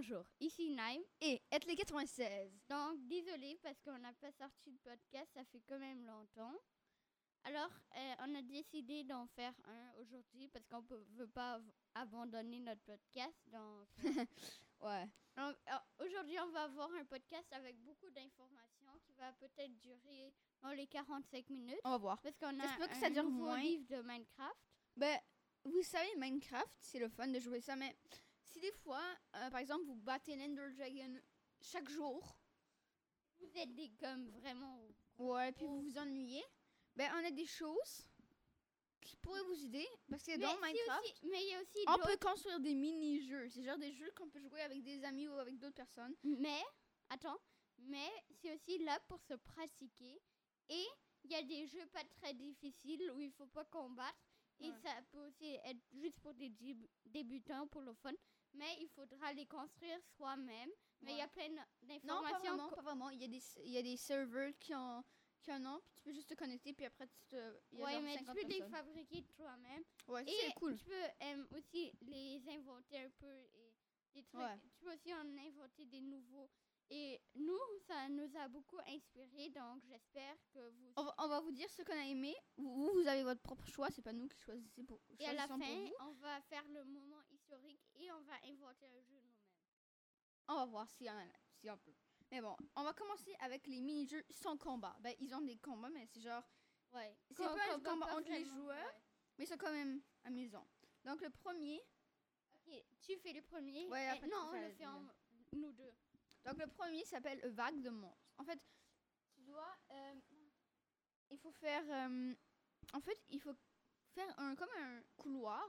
Bonjour, ici Naim. Et être les 96. Donc, désolé parce qu'on n'a pas sorti de podcast, ça fait quand même longtemps. Alors, euh, on a décidé d'en faire un aujourd'hui parce qu'on ne veut pas abandonner notre podcast. Donc, euh, Ouais. donc, euh, aujourd'hui, on va avoir un podcast avec beaucoup d'informations qui va peut-être durer dans les 45 minutes. On va voir. Parce qu'on a Ça peut que un ça dure nouveau moins. livre de Minecraft. Ben, vous savez, Minecraft, c'est le fun de jouer ça, mais si des fois, euh, par exemple, vous battez l'Ender Dragon chaque jour, Vous êtes des comme vraiment... ouais, puis vous vous ennuyez, ben, on a des choses qui pourraient vous aider, parce que Mais dans Minecraft, aussi- mais il y a aussi on peut construire des mini-jeux. C'est genre des jeux qu'on peut jouer avec des amis ou avec d'autres personnes. Mais, attends, mais c'est aussi là pour se pratiquer. Et il y a des jeux pas très difficiles où il faut pas combattre. Et Ouais. ça peut aussi être juste pour des débutants, pour le fun. Mais il faudra les construire soi-même. Mais il y a plein Non, pas d'informations. vraiment, co- pas vraiment. Il y a des, il y a des serveurs qui en, qui en ont, puis tu peux juste te connecter, puis après, tu te, y a Ouais, genre mais tu 50 peux les fabriquer toi-même. Ouais, c'est cool. tu peux euh, aussi les inventer un peu. Et des trucs. Ouais. Tu peux aussi en inventer des nouveaux. Et nous, ça nous a beaucoup inspiré. Donc, j'espère que vous On va, on va vous dire ce qu'on a aimé. Vous, vous, avez votre propre choix, c'est pas nous qui choisissons pour, Et à la pour fin, vous. on va faire le moment historique et on va inventer un jeu nous-mêmes. On va voir si on, si on peut. Mais bon, on va commencer avec les mini-jeux sans combat. Ben, ils ont des combats, mais c'est genre. Ouais. C'est pas un combat entre les joueurs. ouais. Mais c'est quand même amusant. Donc, le premier. Ok, tu fais le premier. Ouais, Eh, après, non, on le fait en nous deux. Donc, le premier s'appelle Vague de monstres. En fait, tu dois. euh, il faut faire. euh, en fait, il faut faire un, comme un couloir,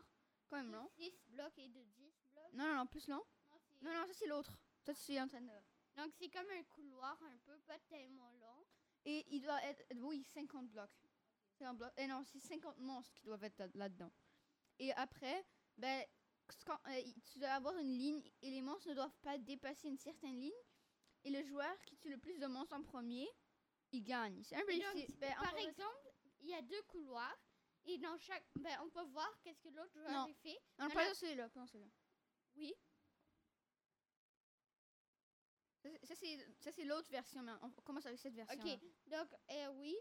quand même long. 6 blocs et de 10 blocs. Non, non, non, plus long. Non, c'est- Non, ça c'est l'autre. Tu es en train de. Donc, c'est comme un couloir un peu, pas tellement long. Et il doit être, oui, 50 blocs. 50 blocs. Et non, c'est 50 monstres qui doivent être là- là-dedans. Et après, ben, quand, euh, tu dois avoir une ligne et les monstres ne doivent pas dépasser une certaine ligne. Et le joueur qui tue le plus de monstres en premier, il gagne. C'est un peu. Ben, Par exemple, il y a deux couloirs. Et dans chaque. Ben, on peut voir qu'est-ce que l'autre joueur Non. a fait. Non, pas dans celui-là, pas celui-là. Oui. Ça, c'est- l'autre version, mais on commence avec cette version. Ok, donc euh, oui,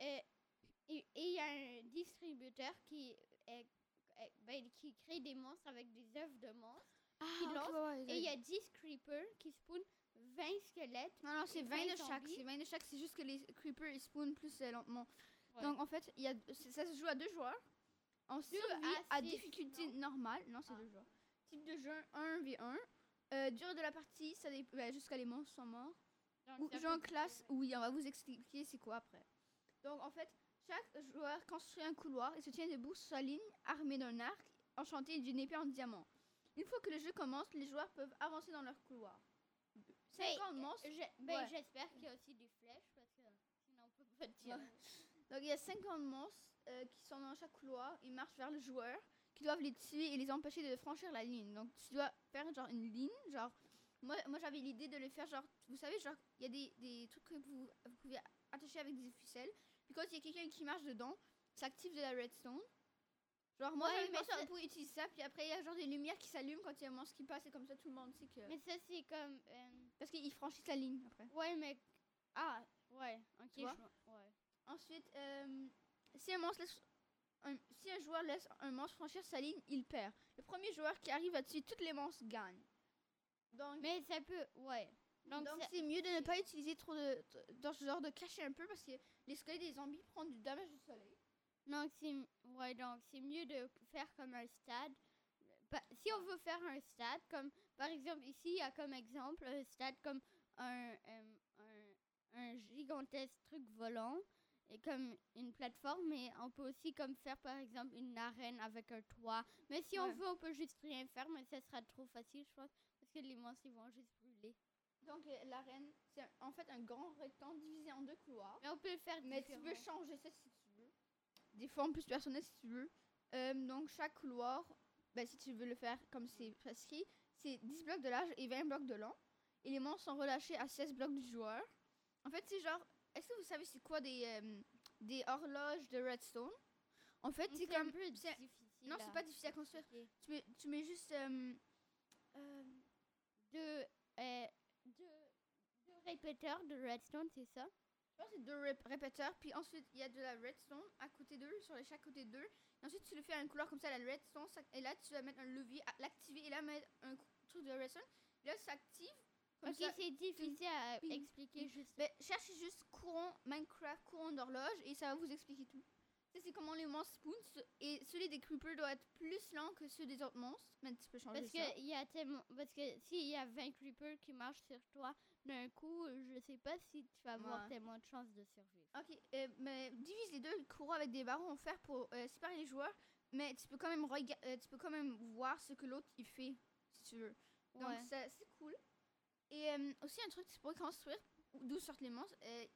euh, et il y a un distributeur qui, est- ben, qui crée des monstres avec des œufs de monstres. Ah, qui lance, Et il y a 10 creepers qui spawn 20 squelettes. Non, non, c'est et 20 de 20 chaque. C'est 20 de chaque, c'est juste que les creepers ils spawnent plus euh, lentement. Ouais. Donc en fait, y a, ça se joue à deux joueurs. En survie à à, difficulté non? normale. Non, c'est Ah. deux joueurs. Type de jeu 1v1. Euh, durée de la partie, ça ben, jusqu'à les monstres sont morts. Ou jeu en classe, oui, on va vous expliquer c'est quoi après. Donc en fait, chaque joueur construit un couloir et se tient debout sur sa ligne, armé d'un arc, enchanté d'une épée en diamant. Une fois que le jeu commence, les joueurs peuvent avancer dans leur couloir. 50 Mais, euh, monstres. ben. J'espère qu'il y a aussi des flèches parce que sinon on peut pas tirer. Donc il y a 50 monstres euh, qui sont dans chaque couloir. Ils marchent vers le joueur, qui doivent les tuer et les empêcher de franchir la ligne. Donc tu dois faire genre une ligne, genre moi, moi j'avais l'idée de le faire genre vous savez genre il y a des, des trucs que vous, vous pouvez attacher avec des ficelles. Puis quand il y a quelqu'un qui marche dedans, ça active de la redstone. Genre moi Ouais, j'avais ça- pouvait utiliser ça puis après il y a genre des lumières qui s'allument quand il y a un monstre qui passe et comme ça tout le monde sait que Mais ça c'est comme... euh, parce qu'ils franchissent la ligne après. ouais mais... Ah, ouais, ok. Je- ouais. Ensuite, euh, si, un monstre laisse un, si un joueur laisse un monstre franchir sa ligne, il perd. Le premier joueur qui arrive à tuer toutes les monstres gagne. Donc, Mais ça peut... Ouais. Donc, c'est mieux de ne pas utiliser trop de, de- dans ce genre de cacher un peu parce que les squelettes des zombies prennent du damage du soleil. Donc c'est ouais donc c'est mieux de faire comme un stade. Pa- Si on veut faire un stade comme par exemple ici il y a comme exemple un stade comme un euh, un, un gigantesque truc volant et comme une plateforme mais on peut aussi comme faire par exemple une arène avec un toit. Mais si on veut on peut juste rien faire mais ça sera trop facile je pense parce que les monstres ils vont juste brûler. Donc euh, l'arène, c'est en fait un grand rectangle divisé en deux couloirs. Mais on peut le faire Mais tu peux changer ça si tu veux. Des formes plus personnelles si tu veux. Euh, donc chaque couloir, ben, si tu veux le faire comme c'est prescrit, c'est 10 blocs de large et 20 blocs de long. Et les monstres sont relâchés à 16 blocs du joueur. En fait, c'est genre. Est-ce que vous savez c'est quoi des, euh, des horloges de redstone? En fait, c'est un comme. peu c'est- difficile. Non, c'est pas difficile à construire. Tu mets, tu mets juste. euh, euh, deux, deux, deux répéteurs de redstone, c'est ça? Je pense que c'est deux rép- répéteurs, puis ensuite il y a de la redstone à côté d'eux, sur les chaque côté d'eux. Et ensuite tu le fais à une couleur comme ça, la redstone, ça- et là tu vas mettre un levier, l'activer, et là mettre un truc de redstone. Et là ça s'active. Ok, ça. c'est difficile à expliquer juste. Cherchez juste courant Minecraft, courant d'horloge, et ça va vous expliquer tout. C'est comment les monstres ce- et celui des creepers doit être plus lent que ceux des autres monstres. Mais tu peux changer Parce ça. que y a tellement, parce que s'il y a 20 creepers qui marchent sur toi d'un coup, je sais pas si tu vas avoir Ouais. tellement de chances de survivre. Ok, euh, mais divise les deux courants avec des barreaux en fer pour euh, séparer les joueurs, mais tu peux quand même rega- euh, tu peux quand même voir ce que l'autre il fait si tu veux. Donc Ouais. ça- c'est cool. Et euh, aussi un truc tu pourrais construire d'où sortent les monstres. euh,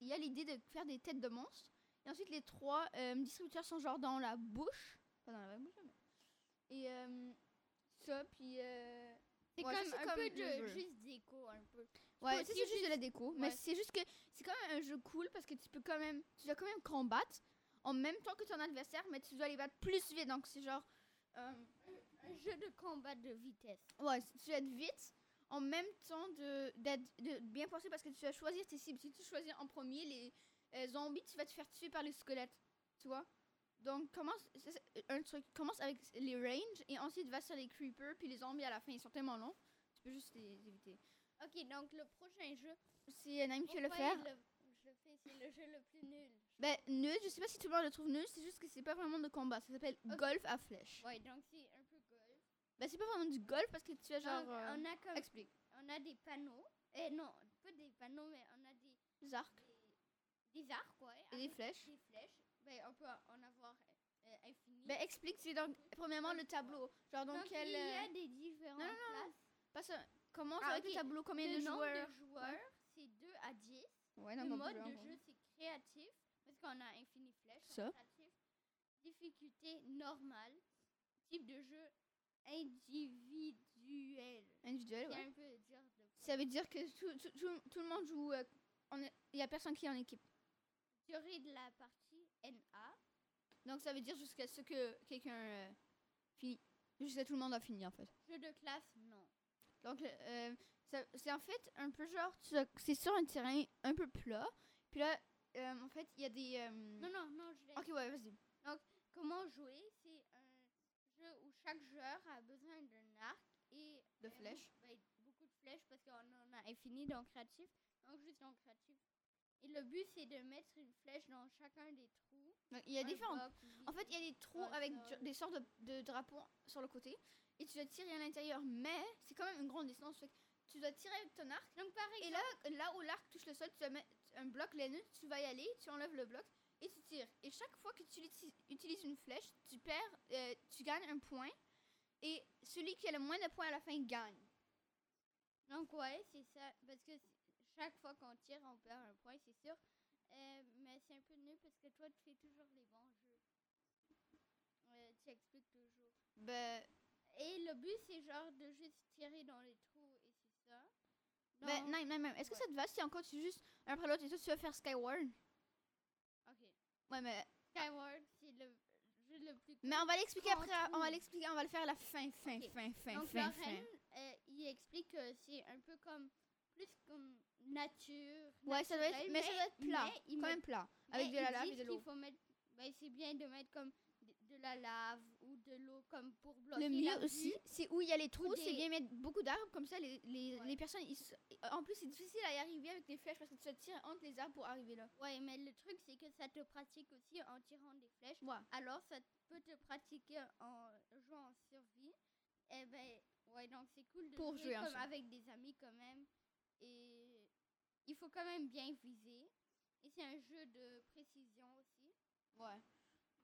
Il y a l'idée de faire des têtes de monstres. Et ensuite les trois euh, distributeurs sont genre dans la bouche, pas dans la bouche, mais et ça puis C'est ouais, comme c'est un comme peu de jeu. juste déco un peu. Ouais, c'est juste de la déco. Mais c'est juste que c'est quand même un jeu cool parce que tu peux quand même, tu dois quand même combattre en même temps que ton adversaire, mais tu dois les battre plus vite. Donc c'est genre, euh, Un jeu de combat de vitesse. ouais, tu dois être vite en même temps de bien pensé parce que tu vas choisir tes cibles. Si tu choisis en premier les euh, zombies, tu vas te faire tuer par les squelettes, tu vois. Donc commence c'est un truc commence avec les ranges et ensuite va sur les creepers puis les zombies à la fin ils sont tellement longs, tu peux juste les éviter. Ok, donc le prochain jeu. C'est Naïm qui va le faire. il le- je le fais, c'est le jeu le plus nul. Ben, nul, je sais pas si tout le monde le trouve nul, c'est juste que c'est pas vraiment de combat. Ça s'appelle golf à flèche. Ouais, donc c'est Ben, c'est pas vraiment du golf parce que tu as genre. Donc, euh, on a comme, Explique. on a des panneaux. Eh non, pas des panneaux, mais on a des, Des arcs des, des arcs, ouais. et des flèches. Des flèches. Ben, on peut en avoir euh, infini. Ben, explique, c'est donc, premièrement, le tableau. Genre, dans donc, quel. il y a euh, des différentes non, non, places. pas ça. Ah, avec ok. le tableau, combien le de nombre joueurs? de joueurs, c'est 2 à 10. Ouais, Le non, mode de jeu, c'est créatif, parce qu'on a infini flèches. Ça. Créatif. Difficulté normale. Type de jeu individuel. Individuel, ouais. un peu dur de... Ça veut dire que tout, tout, tout, tout le monde joue. euh, Il y a personne qui est en équipe. Durée de la partie NA. Donc, ça veut dire jusqu'à ce que quelqu'un euh, finit. Jusqu'à tout le monde a fini, en fait. Jeu de classe, non. Donc, euh, c'est en fait un peu genre, c'est sur un terrain un peu plat. Puis là, euh, en fait, il y a des. euh, Non, non, non, je l'ai- Ok, ouais, vas-y. Comment jouer C'est un jeu où chaque joueur a besoin d'un arc et De flèches. beaucoup- ben, beaucoup de flèches parce qu'on en a infini dans créatif. Donc juste dans créatif. Et le but c'est de mettre une flèche dans chacun des trous. Donc, il y a différents. En fait, il y a des trous avec des sortes de, de drapeaux sur le côté. Et tu dois tirer à l'intérieur. Mais c'est quand même une grande distance. fait que tu dois tirer avec ton arc. Donc par Et là, là où l'arc touche le sol, tu dois mettre un bloc laineux. Tu vas y aller, tu enlèves le bloc et tu tires. Et chaque fois que tu uti- utilises une flèche, tu perds, euh, tu gagnes un point. Et celui qui a le moins de points à la fin gagne. donc ouais, c'est ça. Parce que chaque fois qu'on tire, on perd un point, c'est sûr. Euh, mais c'est un peu nul parce que toi, tu fais toujours les bons jeux. Euh, tu expliques toujours. Ben, Et le but, c'est genre de juste tirer dans les trous et c'est ça. ben, non, non, non. Est-ce que ça te va si encore tu juste un après l'autre et toi tu vas faire Skyward? Ouais, mais, Skyward, c'est le jeu le plus mais on va l'expliquer après. On va l'expliquer, on va le faire à la fin, fin, Ok. fin, fin, Donc, fin, fin. euh, il explique que c'est un peu comme. Plus comme nature. Ouais, ça doit être, naturel, mais ça doit être plat, mais quand même plat, avec mais de la lave et de l'eau. qu'il faut mettre. Ben, c'est bien de mettre comme de, de la lave de l'eau comme pour bloquer Le mieux aussi, c'est où il y a les trous, c'est des- bien mettre beaucoup d'arbres, comme ça les, les, Ouais. les personnes, ils en plus c'est difficile à y arriver avec des flèches parce que tu te tires entre les arbres pour arriver là. Ouais, mais le truc, c'est que ça te pratique aussi en tirant des flèches. Ouais. Alors, ça peut te pratiquer en jouant en survie. Eh ben, ouais, donc c'est cool de Pour jouer, comme avec des amis quand même. Et il faut quand même bien viser. Et c'est un jeu de précision aussi. Ouais.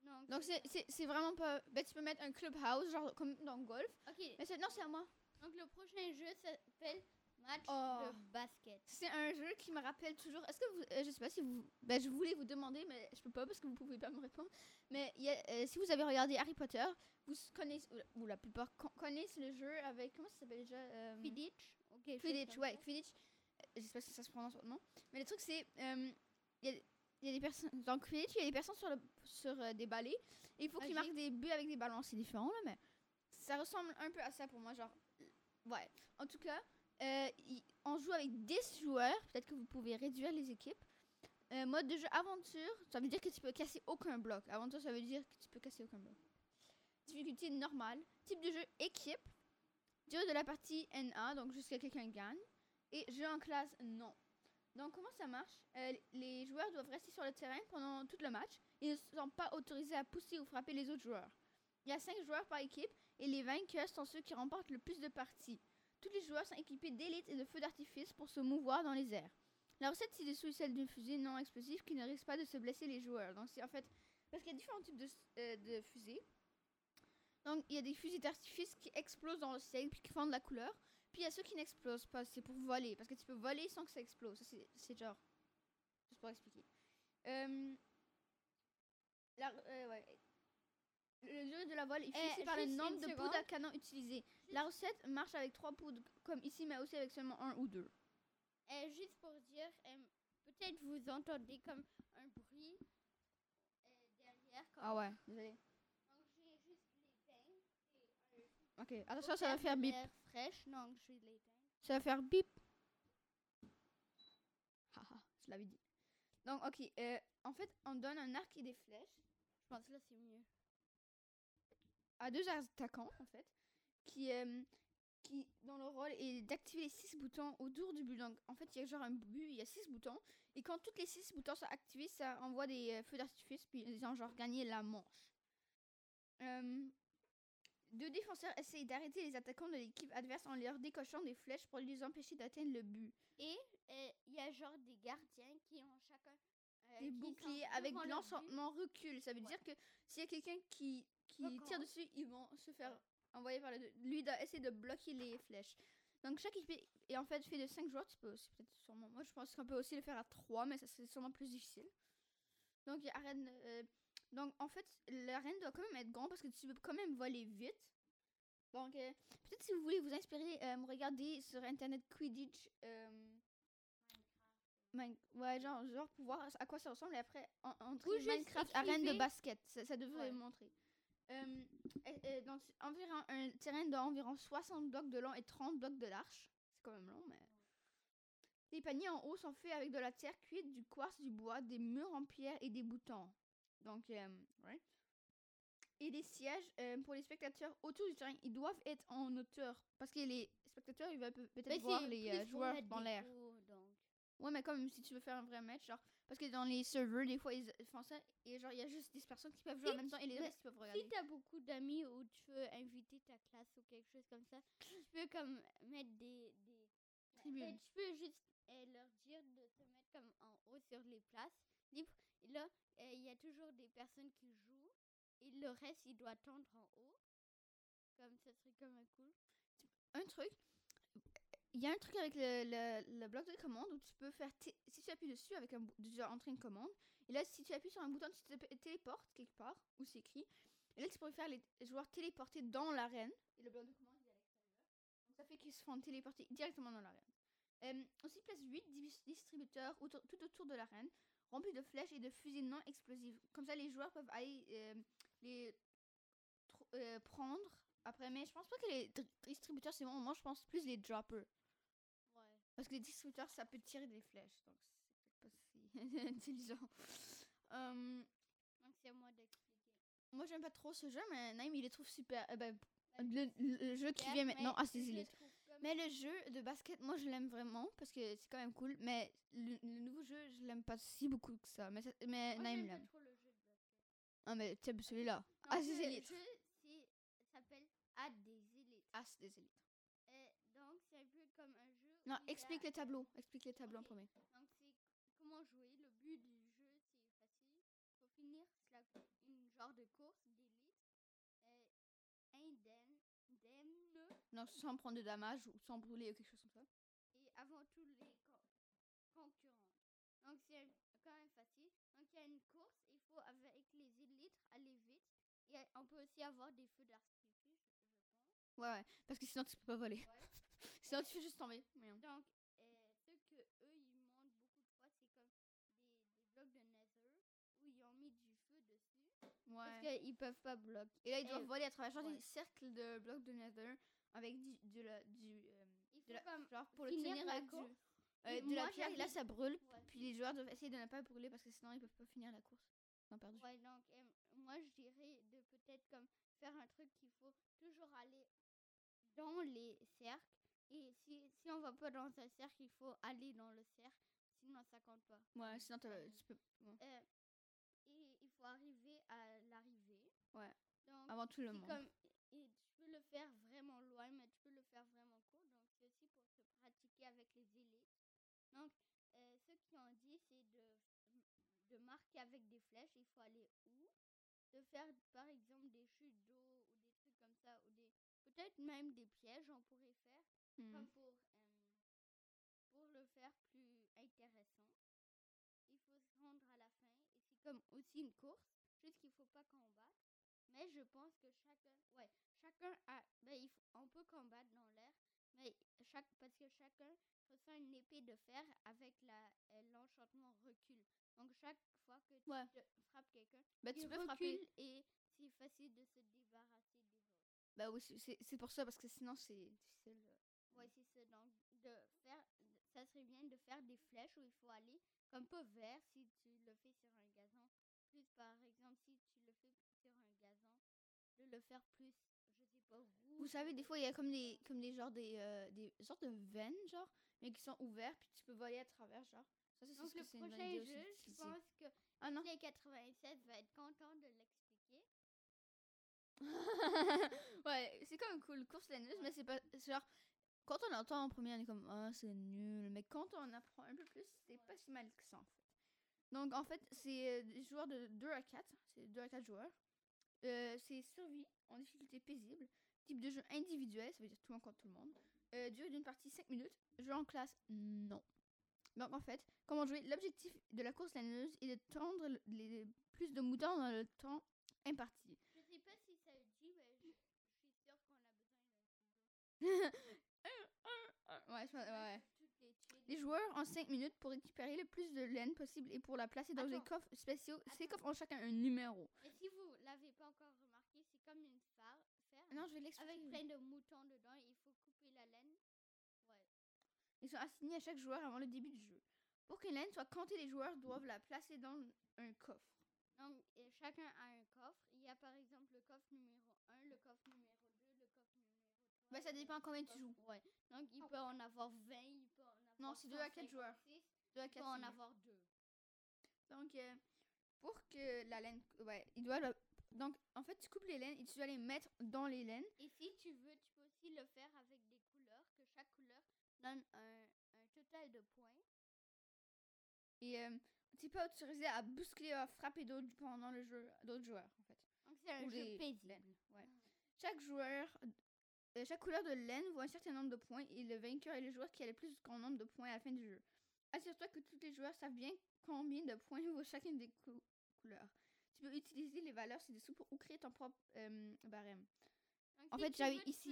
Donc, Donc c'est- vraiment pas... Ben tu peux mettre un clubhouse, genre comme dans le golf. ok. Mais c'est- non, c'est à moi. Donc le prochain jeu s'appelle Match Oh. de basket. C'est un jeu qui me rappelle toujours. Est-ce que vous, euh, je sais pas si vous, ben je voulais vous demander, mais je peux pas parce que vous pouvez pas me répondre. Mais y a, euh, si vous avez regardé Harry Potter, vous connaissez ou la- plupart con- connaissent le jeu avec comment ça s'appelle déjà euh, Quidditch. Ok. chose Quidditch, ouais. Quidditch. Euh, Je sais pas si ça se prononce autrement. Mais le truc c'est, euh, il il y a des personnes dans Quidditch, il y a des personnes sur le sur euh, des balais. Et il faut qu'ils marquent des buts avec des ballons. C'est différent là, mais ça ressemble un peu à ça pour moi, genre. Ouais. En tout cas, euh, on joue avec 10 joueurs. Peut-être que vous pouvez réduire les équipes. Euh, mode de jeu aventure, ça veut dire que tu peux casser aucun bloc. Aventure, ça veut dire que tu peux casser aucun bloc. Difficulté normale. Type de jeu équipe. Durée de la partie NA, donc jusqu'à quelqu'un gagne. Et jeu en classe, non. Donc comment ça marche? Euh, Les joueurs doivent rester sur le terrain pendant tout le match. Ils ne sont pas autorisés à pousser ou frapper les autres joueurs. Il y a 5 joueurs par équipe et les vainqueurs sont ceux qui remportent le plus de parties. Tous les joueurs sont équipés d'élites et de feux d'artifice pour se mouvoir dans les airs. La recette ci-dessous est celle d'une fusée non explosive qui ne risque pas de se blesser les joueurs. Donc c'est en fait parce qu'il y a différents types de, euh, de fusées. Donc il y a des fusées d'artifice qui explosent dans le ciel puis qui font de la couleur. Puis il y a ceux qui n'explosent pas, c'est pour voler parce que tu peux voler sans que ça explose. Ça, c'est- genre juste pour expliquer. Euh, la, euh, ouais. Le jeu de la voile est Eh, fixé par le nombre de seconde. poudres à canon utilisées. La recette marche avec trois poudres comme ici, mais aussi avec seulement un ou deux. Euh, juste pour dire, euh, peut-être vous entendez comme un bruit euh, derrière. Comme Ah ouais, désolé. Donc j'ai juste l'éteint. Ok, attention, ça va faire bip. Fraîche, donc je l'éteins. Ça va faire bip. Haha, je l'avais dit. Donc, ok, euh, en fait, on donne un arc et des flèches Je pense que là c'est mieux. à deux attaquants, en fait, qui, euh, qui dans le rôle est d'activer les six boutons autour du but. Donc, en fait, il y a genre un but, il y a six boutons. Et quand tous les six boutons sont activés, ça envoie des euh, feux d'artifice, puis ils ont genre gagné la manche. Euh, deux défenseurs essayent d'arrêter les attaquants de l'équipe adverse en leur décochant des flèches pour les empêcher d'atteindre le but. Et euh, il y a genre des gardiens qui ont chacun euh, des boucliers avec l'enchantement recul. Ça veut Ouais. dire que s'il y a quelqu'un qui, qui tire dessus, ils vont se faire envoyer par le deux. Lui doit essayer de bloquer les flèches. Donc chaque équipe est- est en fait fait de 5 joueurs. Tu peux aussi peut-être sûrement. Moi je pense qu'on peut aussi le faire à 3, mais ça c'est sûrement plus difficile. Donc il y a arène. euh, donc en fait l'arène doit quand même être grande parce que tu peux quand même voler vite. Donc euh, peut-être si vous voulez vous inspirer, euh, regardez sur internet Quidditch. euh, Mine- ouais, genre, genre pour voir à quoi ça ressemble et après en, entrer Ou juste Minecraft arène de basket. Ça, ça devrait Ouais. montrer. Euh, et- et donc, environ un terrain d'environ 60 blocs de long et 30 blocs de large. C'est quand même long, mais. Les paniers en haut sont faits avec de la terre cuite, du quartz, du bois, des murs en pierre et des boutons. Donc, euh, ouais. Et des sièges euh, pour les spectateurs autour du terrain. Ils doivent être en hauteur parce que les spectateurs, ils veulent peut- peut-être voir les euh, joueurs dans l'air. Ouais, mais comme si tu veux faire un vrai match, genre, parce que dans les serveurs, des fois, ils font ça, et genre, il y a juste 10 personnes qui peuvent jouer en même temps, et les restes, ils peuvent regarder. Si t'as beaucoup d'amis ou tu veux inviter ta classe ou quelque chose comme ça, tu peux comme mettre des... des Tribunes. Et tu peux juste euh, leur dire de se mettre comme en haut sur les places Et là, euh, il y a toujours des personnes qui jouent et le reste, il doit attendre en haut. Comme ça serait comme un cool. Un truc, il y a un truc avec le, bloc de commande où tu peux faire, si tu appuies dessus avec un bou- déjà entrer une commande, et là, si tu appuies sur un bouton, tu te téléportes quelque part, où c'est écrit, et là, tu pourrais faire les joueurs téléporter dans l'arène, et le bloc de commande est ça fait qu'ils se font téléporter directement dans l'arène. Euh, aussi, place 8 dis- distributeurs tout autour de l'arène, remplis de flèches et de fusées non explosives. Comme ça, les joueurs peuvent aller euh, les euh, prendre après. Mais je pense pas que les distributeurs, c'est bon. Moi, je pense plus les droppers. Ouais. Parce que les distributeurs, ça peut tirer des flèches. Donc, c'est pas si intelligent. Euh, Donc c'est à moi d'expliquer. moi, j'aime pas trop ce jeu, mais Naïm, il les trouve super. ben, le, le jeu qui vient maintenant, ah, c'est Mais le jeu de basket, moi je l'aime vraiment parce que c'est quand même cool. Mais le, le nouveau jeu, je l'aime pas si beaucoup que ça. Mais, ça- mais Moi, Naïm l'aime. Ah, mais tiens, celui-là. Donc, Ah, c'est le Elite. jeu, c'est- s'appelle des élites. Ah, des élites. Et donc c'est un peu comme un jeu. Non, explique les tableaux. Explique les tableaux en premier. Donc c'est comment jouer. Le but du jeu c'est facile. Faut finir la, une genre de course d'élite. euh, indemne, indemne Donc, sans prendre de dommages ou sans brûler ou quelque chose comme ça. et avant tout les co- concurrents. Donc c'est quand même facile. Donc il y a une course. Il faut avec les élites aller vite. Et on peut aussi avoir des feux d'artifice, je, pense. Ouais, ouais. Parce que sinon, tu peux pas voler. Ouais. sinon, tu fais juste tomber. Mais. Donc, euh, ce que eux ils montrent beaucoup de fois, c'est comme des, des blocs de nether où ils ont mis du feu dessus. Parce Ouais. qu'ils peuvent pas bloquer. Et là, ils doivent voler à travers genre ouais. des cercles de blocs de nether avec du, de la- du, euh, de la, genre pour le tenir la avec du, euh, de la pierre et là ça brûle. Ouais. Puis les joueurs doivent essayer de ne pas brûler parce que sinon ils peuvent pas finir la course. Perdu. Ouais, donc euh, moi je dirais de peut-être comme faire un truc qu'il faut toujours aller dans les cercles. Et si, si on va pas dans un cercle, il faut aller dans le cercle, sinon ça compte pas. Ouais, sinon t'as- tu peux ouais. Euh, et il faut arriver à l'arrivée. Ouais. Donc avant tout le monde. comme et tu peux le faire vraiment loin, mais tu peux le faire vraiment court. Donc c'est aussi pour se pratiquer avec les élites. Donc euh, ce qu'ils ont dit, c'est de de marquer avec des flèches. Il faut aller où? De faire par exemple des chutes d'eau ou des trucs comme ça ou des peut-être même des pièges. On pourrait faire comme pour euh, pour le faire plus intéressant. Il faut se rendre à la fin et c'est comme aussi une course, juste qu'il faut pas combattre. Mais je pense que chacun, ouais, chacun a, ben il faut- on peut combattre dans l'air, mais chaque parce que chacun reçoit une épée de fer avec la euh, l'enchantement recul. Donc chaque fois que tu Ouais. te- frappes quelqu'un, Bah, tu il peux recule frapper. et c'est facile de se débarrasser des autres. Bah oui, c'est- pour ça parce que sinon c'est difficile. Ouais, c'est ça. Donc, de faire, ça serait bien de faire des flèches où il faut aller, comme pas vert si tu le fais sur un gazon. Plus, par exemple, si tu le fais sur un gazon, de le faire plus, je sais pas, rouge. Vous savez, des fois il y a comme des comme des genres des euh, des sortes de veines genre, mais qui sont ouverts puis tu peux voler à travers genre. Ça, c'est ce que c'est une bonne prochain idée aussi jeu, je pense que Ah non. les 96 va être content de l'expliquer. ouais, c'est comme cool, course laineuse, mais c'est pas genre quand on entend en premier, on est comme ah c'est nul, mais quand on apprend un peu plus, c'est pas si mal que ça en fait. Donc en fait, c'est euh, des joueurs de 2 à 4, c'est 2 à 4 joueurs. Euh, c'est survie en difficulté paisible, type de jeu individuel, ça veut dire tout le monde contre tout le monde. Euh, durée d'une partie 5 minutes, jeu en classe non. Donc en fait, comment jouer? L'objectif de la course laineuse est de tendre le- les plus de moutons dans le temps imparti. Je sais pas si ça le dit, mais je, je suis sûre qu'on a besoin d'un Ouais, je ouais. Les. Les joueurs ont 5 minutes pour récupérer le plus de laine possible et pour la placer dans des Attends. coffres spéciaux. Ces coffres ont chacun un numéro. Et si vous l'avez pas encore remarqué, c'est comme une ferme. Non, je vais l'expliquer. Avec plein de moutons dedans, il faut couper la laine. Ouais. Ils sont assignés à chaque joueur avant le début du jeu. Pour que laine soit comptée, les joueurs doivent la placer dans un coffre. Donc, et chacun a un coffre. Il y a par exemple le coffre numéro 1, le coffre numéro 2, le coffre numéro 3. Bah, ça dépend combien tu joues. Ouais. Donc, il peut en avoir 20, il peut en avoir Non, c'est deux à quatre joueurs. 156, Deux à en avoir 2. Donc, euh, pour que la laine. Ouais, il doit. le- Donc, en fait, tu coupes les laines et tu dois les mettre dans les laines. Et si tu veux, tu peux aussi le faire avec des couleurs, que chaque couleur donne un, un total de points. Et euh, tu peux autoriser à bousculer, à frapper d'autres pendant le jeu, d'autres joueurs, en fait. Donc, c'est un Ou jeu les paisible. laines, ouais. Chaque joueur, chaque couleur de laine vaut un certain nombre de points et le vainqueur est le joueur qui a le plus grand nombre de points à la fin du jeu. Assure-toi que tous les joueurs savent bien combien de points vaut chacune des cou- couleurs. Tu peux utiliser les valeurs ci-dessous pour ou créer ton propre euh, barème. Donc, En fait, j'avais ici.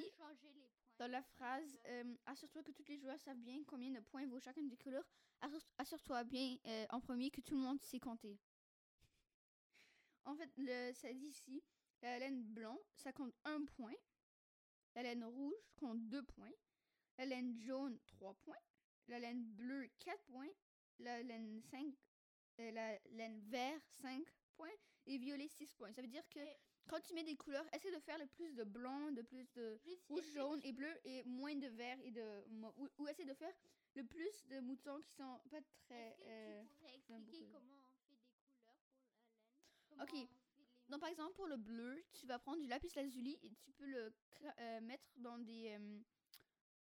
Dans la phrase, euh, assure-toi que tous les joueurs savent bien combien de points vaut chacune des couleurs. Assure- Assure-toi bien euh, en premier que tout le monde sait compter. En fait, le, ça dit ici, la laine blanc, ça compte un point. La laine rouge compte deux points. La laine jaune, trois points. La laine bleue, quatre points. La laine 5, la laine vert, 5 points. Et violet, 6 points. Ça veut dire que Et- quand tu mets des couleurs, essaie de faire le plus de blanc, de plus de rouge, jaune et bleu et moins de vert et de ou, ou essayer de faire le plus de moutons qui sont pas très Est-ce que euh, tu pourrais expliquer comment on fait des couleurs pour la laine? Ok. Comment les donc par exemple pour le bleu tu vas prendre du lapis lazuli et tu peux le euh, mettre dans des euh,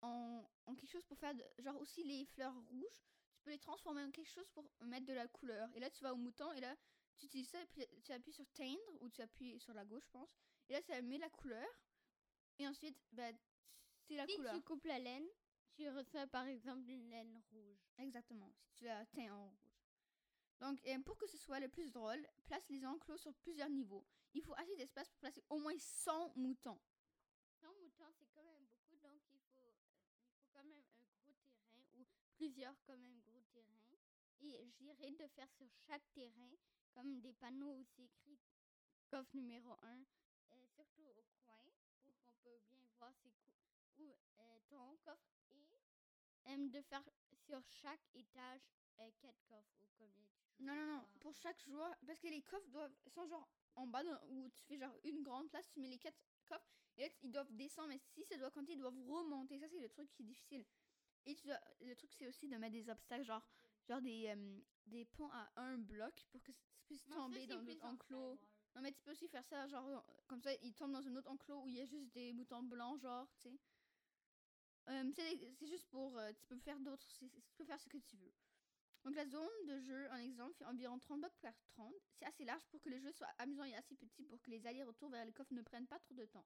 en, en quelque chose pour faire de- genre aussi les fleurs rouges. Tu peux les transformer en quelque chose pour mettre de la couleur. Et là tu vas au mouton et là tu utilises ça et puis tu appuies sur teindre ou tu appuies sur la gauche je pense. Et là ça met la couleur. Et ensuite bah, c'est la Si couleur. tu coupes la laine, tu reçois par exemple une laine rouge. Exactement, si tu la teins en rouge. Donc, euh, pour que ce soit le plus drôle, place les enclos sur plusieurs niveaux. Il faut assez d'espace pour placer au moins 100 moutons. 100 moutons, c'est quand même beaucoup, donc il faut, euh, il faut quand même un gros terrain ou plusieurs quand même gros terrains. Et je dirais de faire sur chaque terrain comme des panneaux où c'est écrit coffre numéro 1, surtout au coin, pour qu'on peux bien voir c'est où euh, ton coffre est. Aime de faire sur chaque étage euh, quatre coffres ou combien tu joues. Non, non, non. Pour chaque joueur, parce que les coffres doivent, sont genre en bas dans- où tu fais genre une grande place, tu mets les quatre coffres et là ils doivent descendre, mais si ça doit compter, ils doivent remonter. Ça, c'est le truc qui est difficile. Et tu dois, le truc, c'est aussi de mettre des obstacles, genre, genre des, euh, des ponts à un bloc pour que tu puisses Non, ça, tomber dans en enclos. Non, mais tu peux aussi faire ça, genre, comme ça, il tombe dans un autre enclos où il y a juste des boutons blancs, genre, tu sais. Euh, c'est juste pour. euh, tu peux faire d'autres. Tu peux faire ce que tu veux. Donc, la zone de jeu, en exemple, fait environ 30 blocs par 30. C'est assez large pour que le jeu soit amusant et assez petit pour que les allers-retours vers le coffre ne prennent pas trop de temps.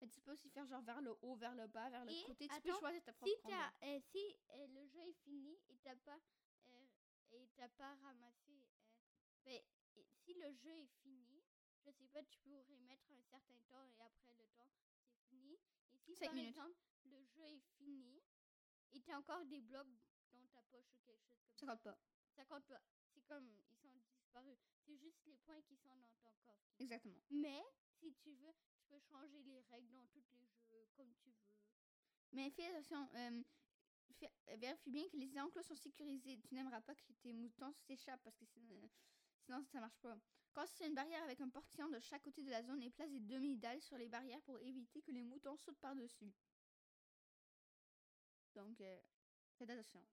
Mais tu peux aussi faire genre vers le haut, vers le bas, vers le Et, côté. Tu peux choisir ta propre Si, t'as, euh, si euh, le jeu est fini et t'as pas, euh, et t'as pas ramassé. euh, ben, si le jeu est fini, je sais pas, tu pourrais mettre un certain temps et après le temps, c'est fini. Et si par minutes. exemple, le jeu est fini et t'as encore des blocs dans ta poche ou quelque chose comme Ça ça, compte pas. ça compte pas. C'est comme ils sont disparus. C'est juste les points qui sont dans ton coffre. Exactement. Mais si tu veux, tu peux changer les règles dans tous les jeux comme tu veux. Mais fais attention, euh, fais- euh, vérifie bien que les enclos sont sécurisés. Tu n'aimeras pas que tes moutons s'échappent parce que sinon, sinon ça marche pas. Quand c'est une barrière avec un portillon de chaque côté de la zone et place des demi-dalles sur les barrières pour éviter que les moutons sautent par-dessus. Donc, euh, faites attention.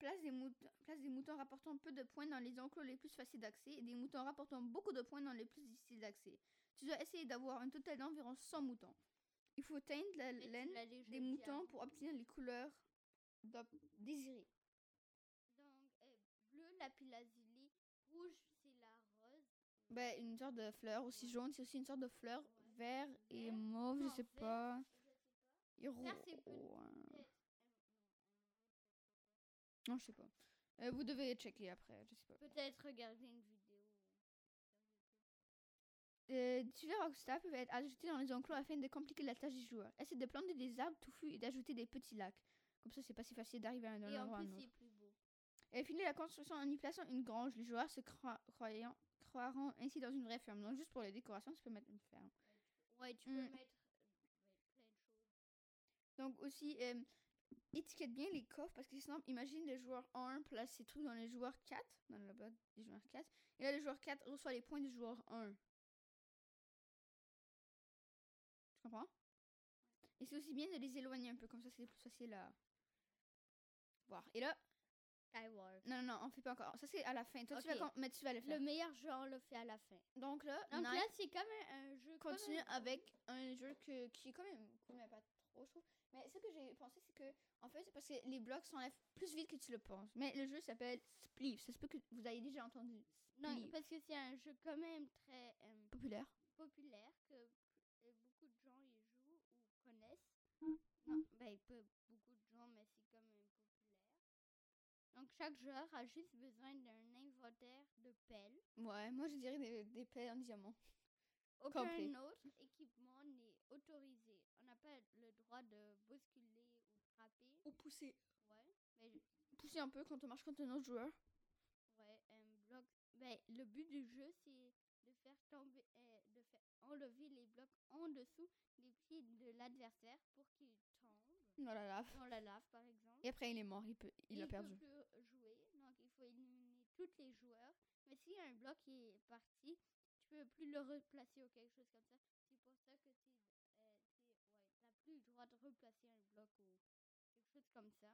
Place des, moutons, place des moutons rapportant peu de points dans les enclos les plus faciles d'accès et des moutons rapportant beaucoup de points dans les plus difficiles d'accès. Tu dois essayer d'avoir un total d'environ 100 moutons. Il faut teindre la Mais laine des moutons pour obtenir les couleurs désirées. Donc, euh, bleu, lazuli. Rouge, c'est la rose. Ben, une sorte de fleur, aussi Ouais. jaune, c'est aussi une sorte de fleur. Ouais. Vert et mauve, je sais vert, pas. Je sais pas. Et rouge. Vert, c'est peut- Peut-être. Non, je sais pas. Euh, vous devez checker après, je sais pas. Peut-être regarder une vidéo. Euh, divers obstacles peuvent être ajoutés dans les enclos afin de compliquer la tâche du joueur. Essaye de planter des arbres touffus et d'ajouter des petits lacs. Comme ça, c'est pas si facile d'arriver à un Et en endroit à un plus, autre. c'est plus beau. Et finir la construction en y plaçant une grange. Les joueurs se croyant, croiront ainsi dans une vraie ferme. Donc, juste pour les décorations, tu peux mettre une ferme. Ouais, tu peux mettre euh, ouais, plein de choses. Donc aussi, euh, étiquette bien les coffres parce que sinon, imagine le joueur 1 place ses trucs dans le joueur 4, dans le bas des joueurs 4, et là le joueur 4 reçoit les points du joueur 1. Tu comprends? Et c'est aussi bien de les éloigner un peu, comme ça c'est plus facile à voir. Et là, Skyward. non, non, non, on fait pas encore. Ça c'est à la fin. Toi, tu vas, mais tu vas le Le faire. meilleur jeu, on le fait à la fin. Donc là, Donc là, c'est comme un, un jeu. comme continue un- avec un jeu que, qui est quand même pas trop, je trouve. Mais ce que j'ai pensé, c'est que, en fait, c'est parce que les blocs s'enlèvent plus vite que tu le penses. Mais le jeu s'appelle Spleef. Ça se peut que vous ayez déjà entendu. Non, parce que c'est un jeu quand même très euh, Populaire. populaire que beaucoup de gens y jouent ou connaissent. Mm. Non, ben pas beaucoup de gens, mais c'est quand même populaire. Donc chaque joueur a juste besoin d'un inventaire de pelles. Ouais, moi je dirais des, des pelles en diamant. Aucun Complet. autre équipement n'est autorisé. Pas le droit de bousculer ou frapper. Ou pousser. Ouais, mais Pousser un peu quand on marche contre un autre joueur. Ouais, un bloc. Ben, le but du jeu, c'est de faire tomber, euh, de faire enlever les blocs en dessous des pieds de l'adversaire pour qu'il tombe Dans la lave. dans la lave, par exemple. Et après il est mort, il, peut, il a peut perdu. plus jouer, donc il faut éliminer tous les joueurs. Mais si un bloc est parti, tu peux plus le replacer ou quelque chose comme ça. C'est pour ça que c'est, euh, plus le droit de replacer un bloc ou quelque chose comme ça.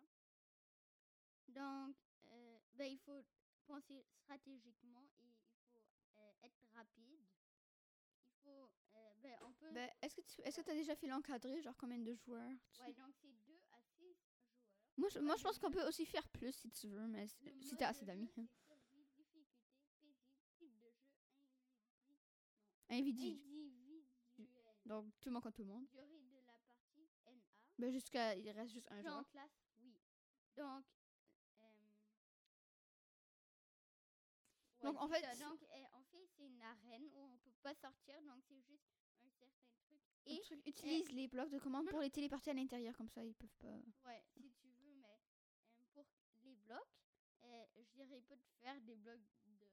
Donc, euh, ben, il faut penser stratégiquement et il faut euh, être rapide. Il faut, euh, ben, on peut. Ben, est-ce que tu est-ce que as déjà fait l'encadré, genre combien de joueurs tu ouais, donc c'est 2 à 6 joueurs. Moi, je, moi je pense qu'on peut aussi faire plus si tu veux, mais si Le si mode t'as assez d'amis. individuel. Donc tout le monde contre tout le monde. Durée NA. Ben jusqu'à il reste juste un classe, oui. Donc, euh, Donc, en fait, ça. c'est- donc euh, en fait, c'est une arène où on peut pas sortir, donc c'est juste un certain truc. Et truc, utilise les blocs de commande pour les téléporter à l'intérieur, comme ça ils peuvent pas. Ouais, si tu veux, mais euh, pour les blocs, euh, je dirais pas de faire des blocs de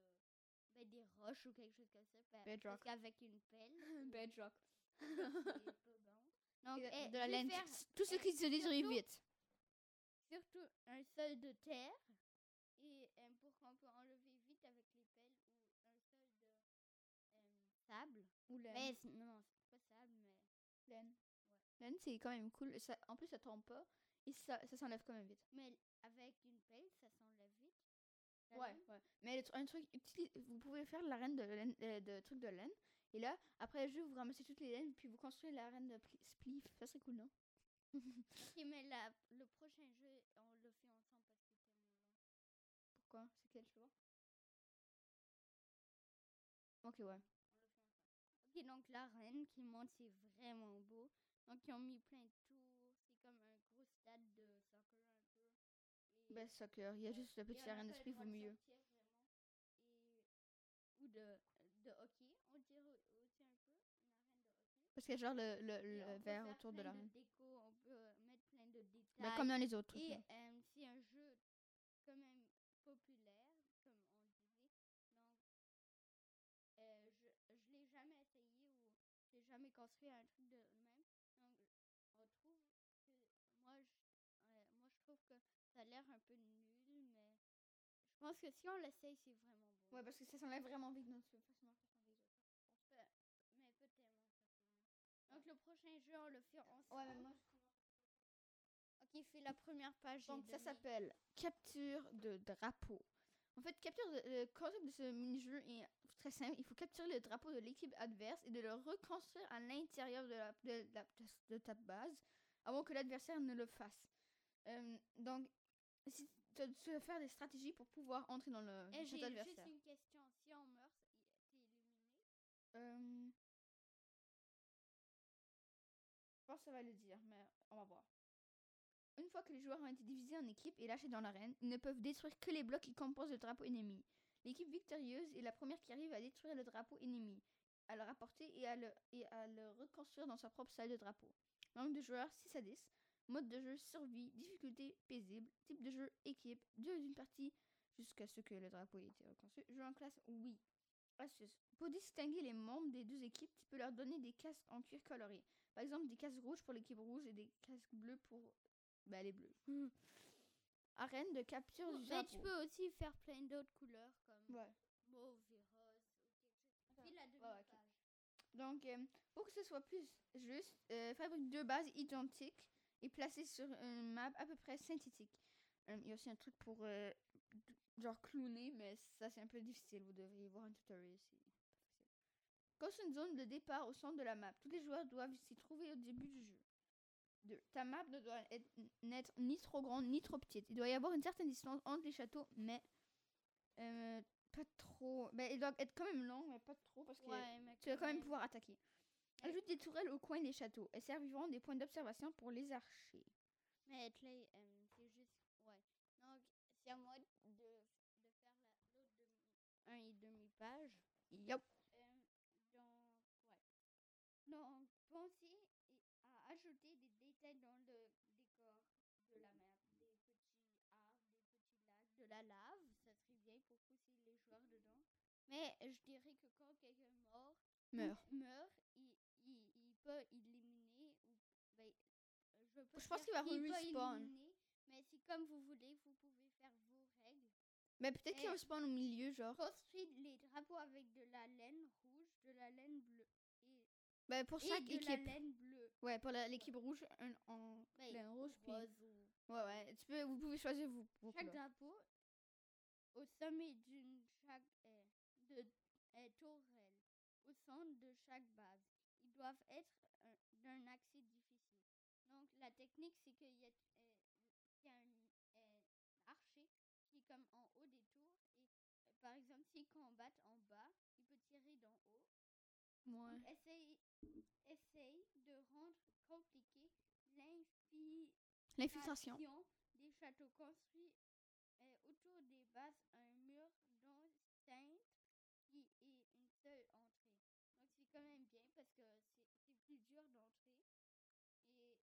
ben, des roches ou quelque chose comme ça. Bedrock. Parce qu'avec une pelle, Bedrock. c'est pas bon. Donc, Et de la laine. Tout ce qui se détruit vite. surtout un sol de terre et euh, pour qu'on peut enlever vite avec les pelles ou un sol de euh, sable. Ou Mais c- non, c'est pas sable, mais laine. Laine, c'est quand même cool. Ça, en plus, ça tombe pas. Et ça, ça s'enlève quand même vite. mais avec une pelle, ça s'enlève vite. Ouais, laine. ouais. Mais le un truc, vous pouvez faire la reine de, laine, euh, de trucs de laine. Et là, après le jeu, vous ramassez toutes les laines, puis vous construisez la reine de pli- spliff. Ça serait cool, non? Ok, mais la, le prochain jeu, on le fait ensemble parce tellement long. Pourquoi? C'est quel choix Ok, ouais. Ok, donc la reine qui monte, c'est vraiment beau. Donc ils ont mis plein de tours. C'est comme un gros stade de soccer un peu. Et- Ben, soccer. Il y a juste le et petit on n'a arène de spliff au milieu. Ou de, de hockey, on dirait aussi un peu. Une arène de hockey. Parce qu'il y a genre le, le, le verre autour de plein la reine. déco, on peut mettre plein de détails. Ben, comme dans les autres trucs. Et là. euh, c'est un jeu quand même populaire, comme on disait. Donc, euh, je je l'ai jamais essayé ou j'ai jamais construit un truc de même. Donc, on trouve que moi, je, euh, moi, je trouve que ça a l'air un peu nul, mais je pense que si on l'essaye, c'est vraiment beau. Ouais, parce que ça s'enlève vraiment vite, donc tu peux facilement faire sans les autres. Pe- mais pas tellement le prochain jeu, on le fait ensemble. Ouais, mais moi, Ok, fais la première page. Donc ça s'appelle capture de drapeau. En fait, capture de- le concept de ce mini-jeu est très simple. Il faut capturer le drapeau de l'équipe adverse et de le reconstruire à l'intérieur de, la, de, la- de ta base avant que l'adversaire ne le fasse. Euh, donc, si tu dois faire des stratégies pour pouvoir entrer dans le Eh, cet j'ai juste une question. Si on meurt, t'es éliminé? Euh, ça va le dire, mais on va voir. Une fois que les joueurs ont été divisés en équipes et lâchés dans l'arène, ils ne peuvent détruire que les blocs qui composent le drapeau ennemi. L'équipe victorieuse est la première qui arrive à détruire le drapeau ennemi, à le rapporter et à le, reconstruire dans sa propre salle de drapeau. Nombre de joueurs 6 à 10. Mode de jeu survie, difficulté paisible, type de jeu équipe, durée d'une partie jusqu'à ce que le drapeau ait été reconstruit. Jeu en classe oui. Pour distinguer les membres des deux équipes, tu peux leur donner des casques en cuir coloré. Par exemple, des casques rouges pour l'équipe rouge et des casques bleus pour bah, les bleus. Arène de capture du Mais tu peux aussi faire plein d'autres couleurs comme Ouais. mauve et rose ou quelque chose. Ouais. Donc, euh, pour que ce soit plus juste, euh, fabrique deux bases identiques et placées sur une map à peu près synthétique. Euh, Il y a aussi un truc pour euh, genre clowner, mais ça c'est un peu difficile. Vous devriez voir un tutoriel, c'est une zone de départ au centre de la map. Tous les joueurs doivent s'y trouver au début du jeu. 2. Ta map ne doit être, n'être ni trop grande ni trop petite. Il doit y avoir une certaine distance entre les châteaux, mais euh, pas trop. Ben, il doit être quand même long, mais pas trop parce que Ouais, tu vas quand même même. pouvoir attaquer. Ajoute des tourelles au coin des châteaux. Elles serviront des points d'observation pour les archers. Mais Clay, euh, c'est juste. Ouais. Donc, c'est à moi de, de faire la- l'autre demi. Un et demi-page. Yup. Euh, donc, ouais. Donc, pensez et- à ajouter des détails dans le décor de la mer. Des petits arbres, des petits lacs, de la lave. Ça serait bien pour pousser les joueurs dedans. Mais je dirais que quand quelqu'un meurt, Meurt. meurt, il, il, il peut éliminer ou ben, je, pense qu'il va respawn. mais c'est comme vous voulez, vous pouvez faire vos règles. Mais peut-être qu'il respawn au milieu, genre. Construire les drapeaux avec de la laine rouge, de la laine bleue et, Ben, pour et chaque de la équipe. laine bleue. Ouais, pour la- l'équipe rouge, un en Ben, laine rouge. Puis... ou Ouais, ouais. Tu peux, vous pouvez choisir vos, vos chaque couleurs. drapeau au sommet d'une chaque euh, de euh, tourelle au centre de chaque base. Ils doivent être un- d'un accès difficile. Donc la technique c'est qu'il y a euh, y a un euh, archer qui est comme en haut des tours et euh, par exemple s'il combat en bas, il peut tirer d'en haut. Ouais. Donc essaye essaye de rendre compliqué l'infi L'infiltration. des châteaux construits euh, autour des bases, un mur d'enceinte qui est une seule entrée. Donc c'est quand même bien parce que c'est c'est plus dur d'entrer. Et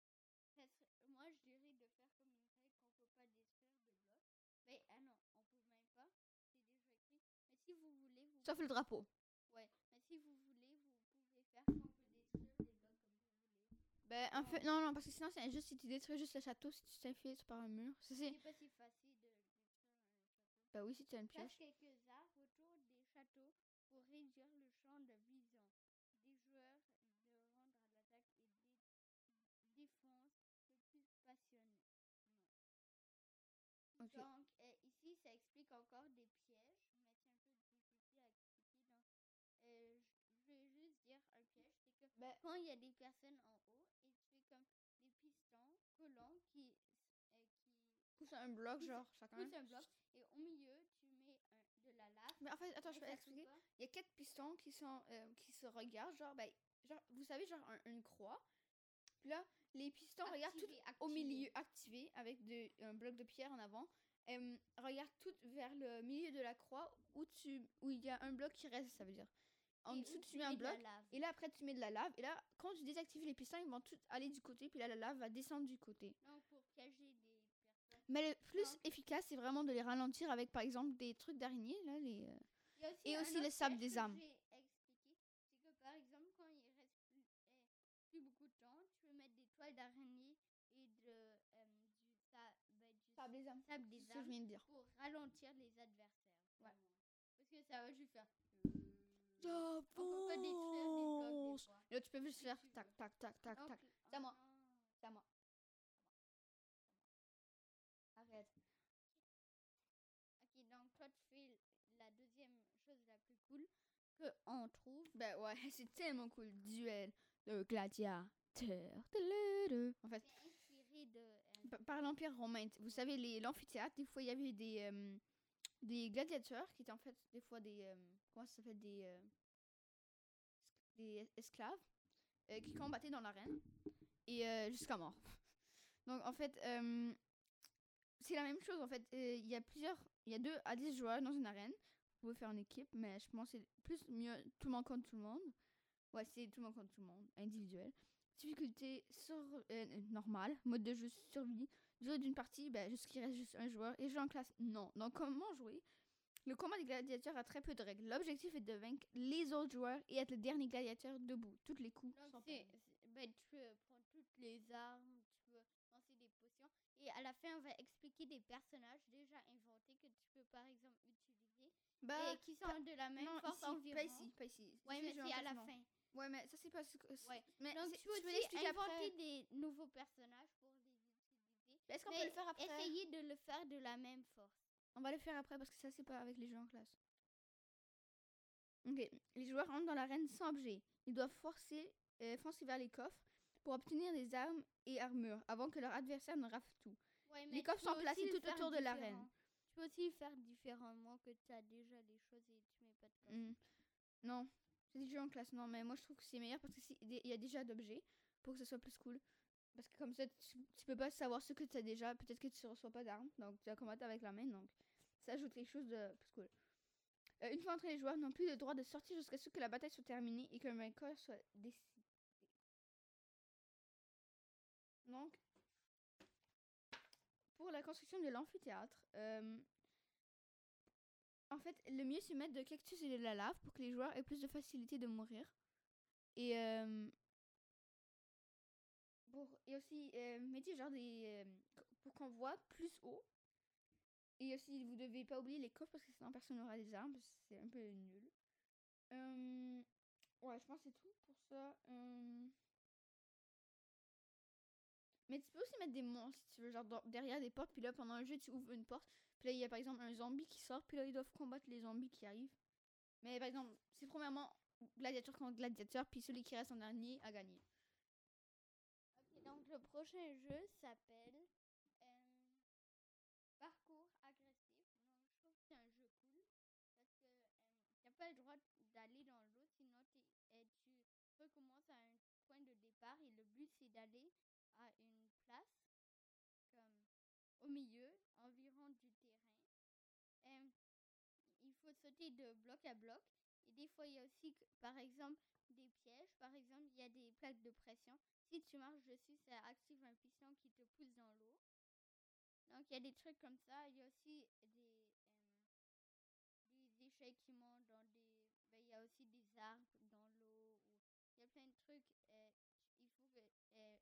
ça serait- moi je dirais de faire comme une règle qu'on peut pas détruire de blocs. Mais ah non, on peut même pas, c'est déjà écrit. Mais si vous voulez, vous Sauf le drapeau. Ouais, mais si vous voulez, vous pouvez faire qu'on peut détruire les blocs comme vous voulez. Ben, en fait, non, non, parce que sinon, c'est injuste si tu détruis juste le château, si tu t'infiltres par un mur. C'est. Pas si facile de détruire un château. Ben oui, si tu as une pioche. quelques arbres autour des châteaux pour réduire le champ de vision des joueurs, de rendre à l'attaque et des défense le plus passionnant. Ok. Donc, euh, ici, ça explique pièges, mais c'est un peu difficile à expliquer. Donc, euh, je vais juste dire un piège, c'est que Ben, quand il y a des personnes en haut, et tu fais comme des pistons collants qui, euh, qui pousse un bloc, pousse- genre, chacun. poussent un bloc, et au milieu, tu mets un- de la lave. Mais en fait, attends, je ça expliquer. Il y a quatre pistons qui sont euh, qui se regardent, genre, ben, genre, vous savez, genre un- une croix. Puis là, les pistons regardent tout Activé, au activé. milieu, activé, avec de, un bloc de pierre en avant. Euh, regarde tout vers le milieu de la croix où tu où il y a un bloc qui reste, ça veut dire. En Et dessous, tu mets un bloc. Et là, après, tu mets de la lave. Et là, quand tu désactives les pistons, ils vont tous aller du côté. Puis là, la lave va descendre du côté. Donc, pour cacher des personnes. Mais le plus efficace, c'est vraiment de les ralentir avec, par exemple, des trucs d'araignée. Là, les, euh, Et aussi le sable des âmes. j'ai expliqué, c'est que par exemple, quand il reste plus, eh, plus beaucoup de temps, tu peux mettre des toiles d'araignée et de, euh, du, sa- ben, du Sable des sable C'est des ce que je viens de dire. pour ralentir les adversaires. Ouais. Parce que ça va juste faire. On peut pas détruire des blocs des fois. Et là, tu peux juste faire tac, tac, tac, tac, tac. C'est à moi. C'est à moi. Arrête. Ok, donc toi tu fais la deuxième chose la plus cool que on trouve. Ben ouais, c'est tellement cool. Duel de gladiateurs. Tudu. En fait, C'est inspiré de. euh, pa- par l'Empire romain, vous savez, l'amphithéâtre, des fois, il y avait des, euh, des gladiateurs qui étaient en fait des fois des. euh, comment ça s'appelle Des. euh, des esclaves qui combattaient dans l'arène et jusqu'à mort. Donc en fait, c'est la même chose. En fait, il y a plusieurs. Il y a deux à 10 joueurs dans une arène. Vous pouvez faire une équipe, mais je pense que c'est plus mieux tout le monde contre tout le monde. Ouais, c'est tout le monde contre tout le monde, individuel. Difficulté sur euh, normale, mode de jeu survie. Durée d'une partie, ben, jusqu'il reste juste un joueur. Et jeu en classe, non. Donc, comment jouer? Le combat des gladiateurs a très peu de règles. L'objectif est de vaincre les autres joueurs et être le dernier gladiateur debout. Toutes les coups Donc sont c'est, pareils. c'est- ben, tu peux prendre toutes les armes, tu peux lancer des potions. Et à la fin, on va expliquer des personnages déjà inventés que tu peux par exemple utiliser. Bah, et qui sont de la même non, force ici, environ. pas ici, pas ici. Ouais, mais c'est à la fin. Ouais, mais ça, c'est pas... ce que- c'est- Ouais. Mais Donc tu l'expliquer inventer après. des nouveaux personnages pour utiliser. Est-ce qu'on peut le faire après? Essayez de le faire de la même force. On va le faire après parce que ça, c'est pas avec les jeux en classe. Ok, les joueurs entrent dans l'arène sans objet. Ils doivent forcer, euh, foncer vers les coffres pour obtenir des armes et armures avant que leur adversaire ne rafle tout. Ouais, Les tu coffres sont placés tout autour de l'arène. Tu peux aussi faire différemment que tu as déjà les choses et tu mets pas de coffre. Hmm. Non, des jeux en classe, non, mais moi je trouve que c'est meilleur parce qu'il y a déjà d'objets pour que ce soit plus cool. Parce que comme ça, tu, peux pas savoir ce que tu as déjà. Peut-être que tu reçois pas d'armes, donc tu vas combattre avec la main, donc ça ajoute quelque chose de plus cool. Euh, une fois entrés, les joueurs n'ont plus le droit de sortir jusqu'à ce que la bataille soit terminée et qu'un vainqueur soit décidé. Donc, pour la construction de l'amphithéâtre, euh, en fait, le mieux c'est mettre de cactus et de la lave pour que les joueurs aient plus de facilité de mourir. Et, euh, pour, et aussi, euh, mettez genre des. euh, pour qu'on voit plus haut. Et aussi, vous devez pas oublier les coffres parce que sinon personne n'aura des armes. C'est un peu nul. Euh, ouais, je pense que c'est tout pour ça. Euh, mais tu peux aussi mettre des monstres si tu veux, genre derrière des portes. Puis là, pendant le jeu, tu ouvres une porte. Là, il y a par exemple un zombie qui sort. Puis là, ils doivent combattre les zombies qui arrivent. Mais par exemple, c'est premièrement gladiateur contre gladiateur. Puis celui qui reste en dernier a gagné. Ok, donc le prochain jeu s'appelle euh, Parcours agressif. Donc je trouve que c'est un jeu cool parce que n'as pas le droit d'aller dans l'eau, sinon euh, tu recommences à un point de départ et le but c'est d'aller à une place comme au milieu, sauter de bloc à bloc et des fois il y a aussi par exemple des pièges. Par exemple, il y a des plaques de pression si tu marches dessus, ça active un piston qui te pousse dans l'eau. Donc il y a des trucs comme ça. Il y a aussi des, euh, des échelles qui montent dans des... ben, il y a aussi des arbres dans l'eau. Il y a plein de trucs. euh, il faut que... euh,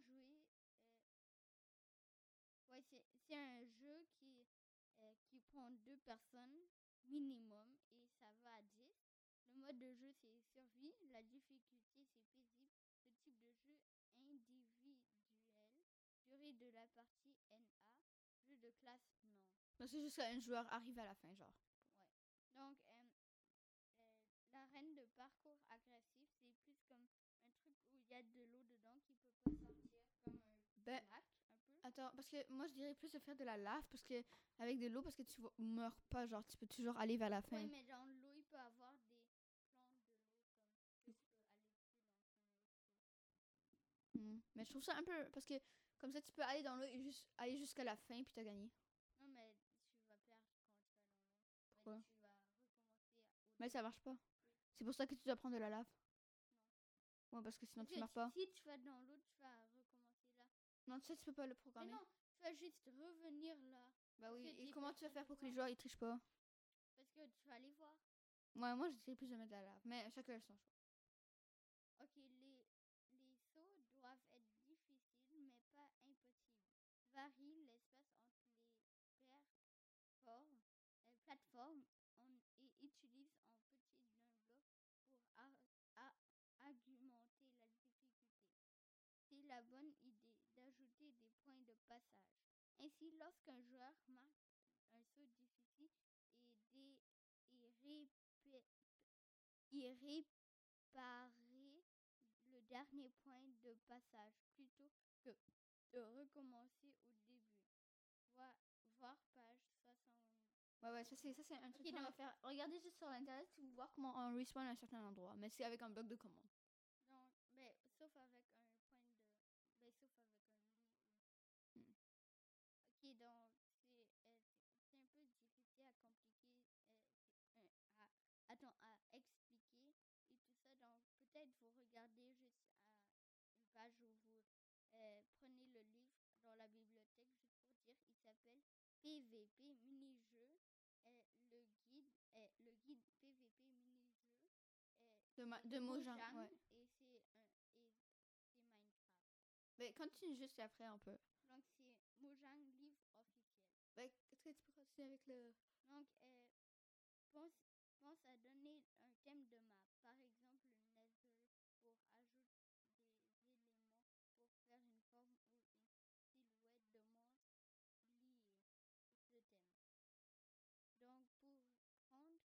jouer. euh, Ouais, c'est un jeu qui, qui prend deux personnes minimum et ça va à 10. Le mode de jeu, c'est survie. La difficulté, c'est paisible. Le type de jeu individuel. Durée de la partie NA. Jeu de classe, non. Donc, c'est juste qu'un joueur arrive à la fin, genre. Donc, euh, euh, l'arène de parcours agressif, c'est plus comme un truc où il y a de l'eau dedans qui peut pas sortir, comme un Ben, lac, un. Attends, parce que moi je dirais plus de faire de la lave parce que avec de l'eau parce que tu meurs pas, genre tu peux toujours aller vers la fin. Oui, mais dans l'eau, il peut avoir des de l'eau comme que je peux aller dessus dans Hmm. Mais je trouve ça un peu parce que comme ça tu peux aller dans l'eau et juste aller jusqu'à la fin puis t'as gagné. Non, mais tu vas perdre quand tu vas dans l'eau. Pourquoi? Mais tu vas recommencer au Mais ça marche pas. C'est pour ça que tu dois prendre de la lave. Ouais, parce que sinon Parce tu meurs pas. Si tu vas dans l'eau, tu vas. Non, tu sais, tu peux pas le Mais programmer. non, tu vas juste revenir là. Bah oui, et comment tu vas faire pour que les joueurs ils trichent pas? Parce que tu vas aller voir. Ouais, moi je dirais plus de mettre la lave. Mais chacun a son choix. Ok, les, les sauts doivent être difficiles, mais pas impossibles. Varie l'espace entre les plateformes, euh, plateformes on- et utilise en petit bloc pour ar- a- argumenter la difficulté. C'est la bonne idée des points de passage. Ainsi, lorsqu'un joueur marque un saut difficile et, dé, et, répé- et réparer le dernier point de passage plutôt que de recommencer au début. Voir, voir page 60. Ouais, ouais, ça c'est ça c'est un truc Ok, qu'on va faire. Regardez juste sur l'internet pour voir comment on respawn à un certain endroit, mais c'est avec un bloc de commande. Donc, ben, sauf avec un point de. Ben, sauf avec un loup. Hmm. Ok, donc c'est euh, c'est- c'est un peu difficile à compliquer. euh, c'est un- à, attends, à expliquer et tout ça. Donc, peut-être vous regardez juste à une page où vous euh, prenez le livre dans la bibliothèque, juste pour dire, il s'appelle PVP mini-jeu. euh, le guide, euh, le guide PVP mini-jeu. De, ma- de Mojang, Mojang, ouais. Et c'est Minecraft. Mais continue juste après un peu. Donc c'est Mojang livre officiel. Ben, est-ce que tu peux continuer avec le. Donc euh, pense pense à donner un thème de map. Par exemple le Nether pour ajouter des éléments pour faire une forme ou une silhouette de monstre liée au thème. Donc pour prendre les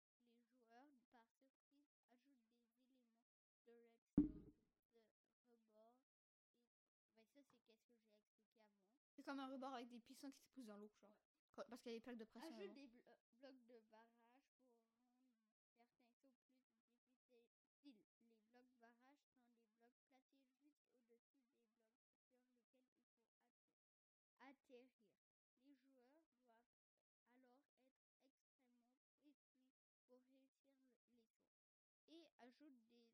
joueurs par surprise, ajoute des éléments de redstone, de rebord et ben, ça c'est qu'est-ce que j'ai expliqué avant. C'est comme un rebord avec des pistons qui se poussent dans l'eau, genre. Quand- Parce qu'il y a des plaques de pression. Ajoute avant. des blo- blocs de barrage pour rendre certains sauts plus difficiles. Les blocs barrage sont des blocs placés juste au-dessus des blocs sur lesquels il faut atte- atterrir. Les joueurs doivent alors être extrêmement précis pour réussir le- les sauts. Et ajoute des,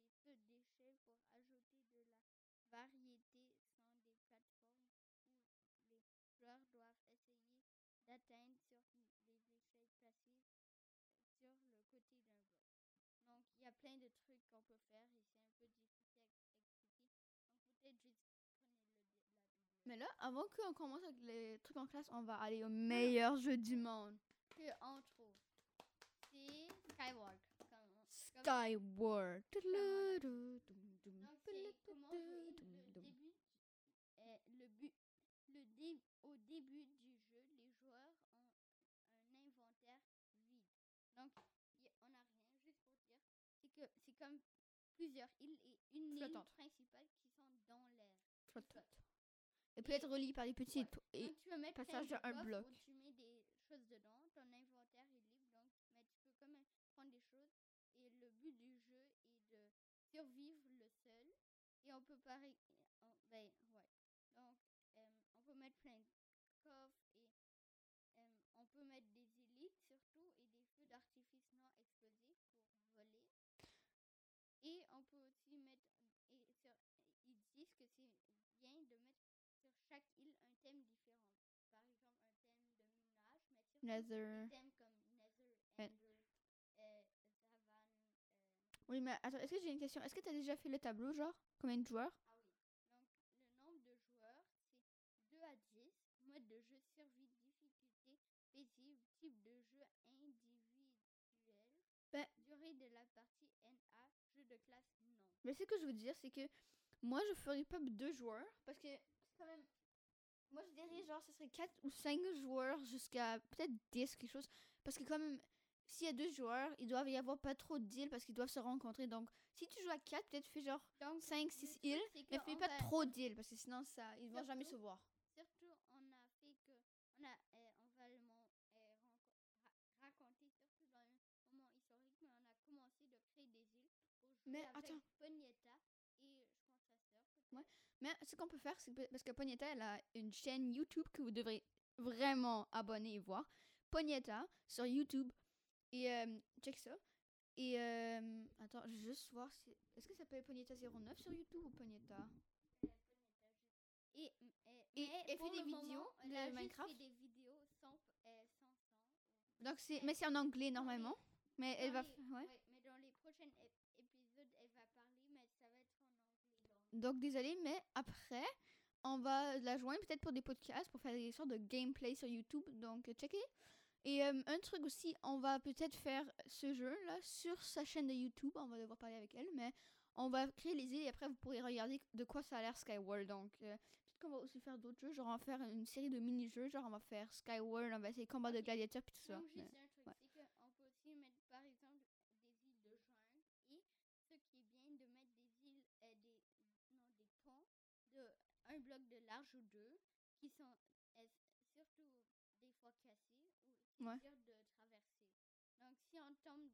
des feux de déchets pour ajouter de la variété sans des plateformes où les joueurs doivent essayer d'atteindre sur les échelles placées sur le côté d'un bloc. Donc, il y a plein de trucs qu'on peut faire et c'est un peu difficile à expliquer. Donc, peut-être juste. Mais là, avant qu'on commence avec les trucs en classe, on va aller au meilleur jeu du monde. Que on trouve, c'est Skyward. Skyward. Donc, le début. euh, le but, le dé- au début du jeu, les joueurs ont un inventaire vide. Donc, y a- on n'a rien, juste pour dire. C'est que c'est comme plusieurs îles et une île Flottante. principale qui sont dans l'air. Flotte. Et peut être relié par des petites. Et donc, tu peux mettre passage de un coffres bloc. où tu mets des choses dedans. Ton inventaire est libre, donc mais tu peux quand même prendre des choses. Et le but du jeu est de survivre le seul. Et on peut on- ben, Nether. Euh, euh, oui, mais attends, est-ce que j'ai une question? Est-ce que t'as déjà fait le tableau, genre? Combien de joueurs? Ah oui. Le nombre de joueurs, c'est 2 à 10. Mode de jeu, survie, difficulté, type de jeu individuel. Ben Durée de la partie jeu de classe non. Mais ce que je veux dire, c'est que moi, je ferais pas deux joueurs parce que moi, je dirais genre, ce serait 4 ou 5 joueurs jusqu'à peut-être 10, quelque chose. Parce que, comme s'il y a deux joueurs, il doit y avoir pas trop de deals parce qu'ils doivent se rencontrer. Donc, si tu joues à 4, peut-être fais genre Donc, 5, le 6 truc, îles, mais fais pas trop de deals parce que sinon, ça, ils vont jamais se voir. Surtout, on a fait que. On, a, euh, on va le mon- renco- ra- raconter, surtout dans un moment historique, mais on a commencé de créer des îles pour jouer Mais avec attends et je pense sa sœur. peut-être. Ouais. Mais ce qu'on peut faire, c'est parce que Ponietta, elle a une chaîne YouTube que vous devrez vraiment abonner et voir. Ponietta sur YouTube. Et euh, check ça. Et euh, attends, je vais juste voir si. Est-ce que ça s'appelle Ponietta 09 sur YouTube ou juste. Et, elle fait des vidéos elle de Minecraft? fait des vidéos sans, euh. Donc c'est, mais c'est en anglais normalement. Mais elle va, ouais. ouais, mais dans les prochains ép- épisodes, elle va parler, mais ça va être en anglais. Donc. Désolé, mais après, on va la joindre peut-être pour des podcasts, pour faire des sortes de gameplay sur YouTube. Donc checkez. Et euh, un truc aussi, on va peut-être faire ce jeu-là sur sa chaîne de YouTube. On va devoir parler avec elle, mais on va créer les îles et après vous pourrez regarder de quoi ça a l'air Skyward. Donc euh, peut-être qu'on va aussi faire d'autres jeux. Genre on va faire une série de mini-jeux. Genre on va faire Skyward, on va essayer combat de gladiateurs puis tout ça. Mais- juste un truc, ouais. c'est qu'on peut aussi mettre par exemple des îles de jungle et ce qui est bien de mettre des îles, euh, des, non, des ponts de un bloc de large ou deux qui sont surtout des fois cassés ou c'est Ouais. dur de traverser. Donc si on tombe,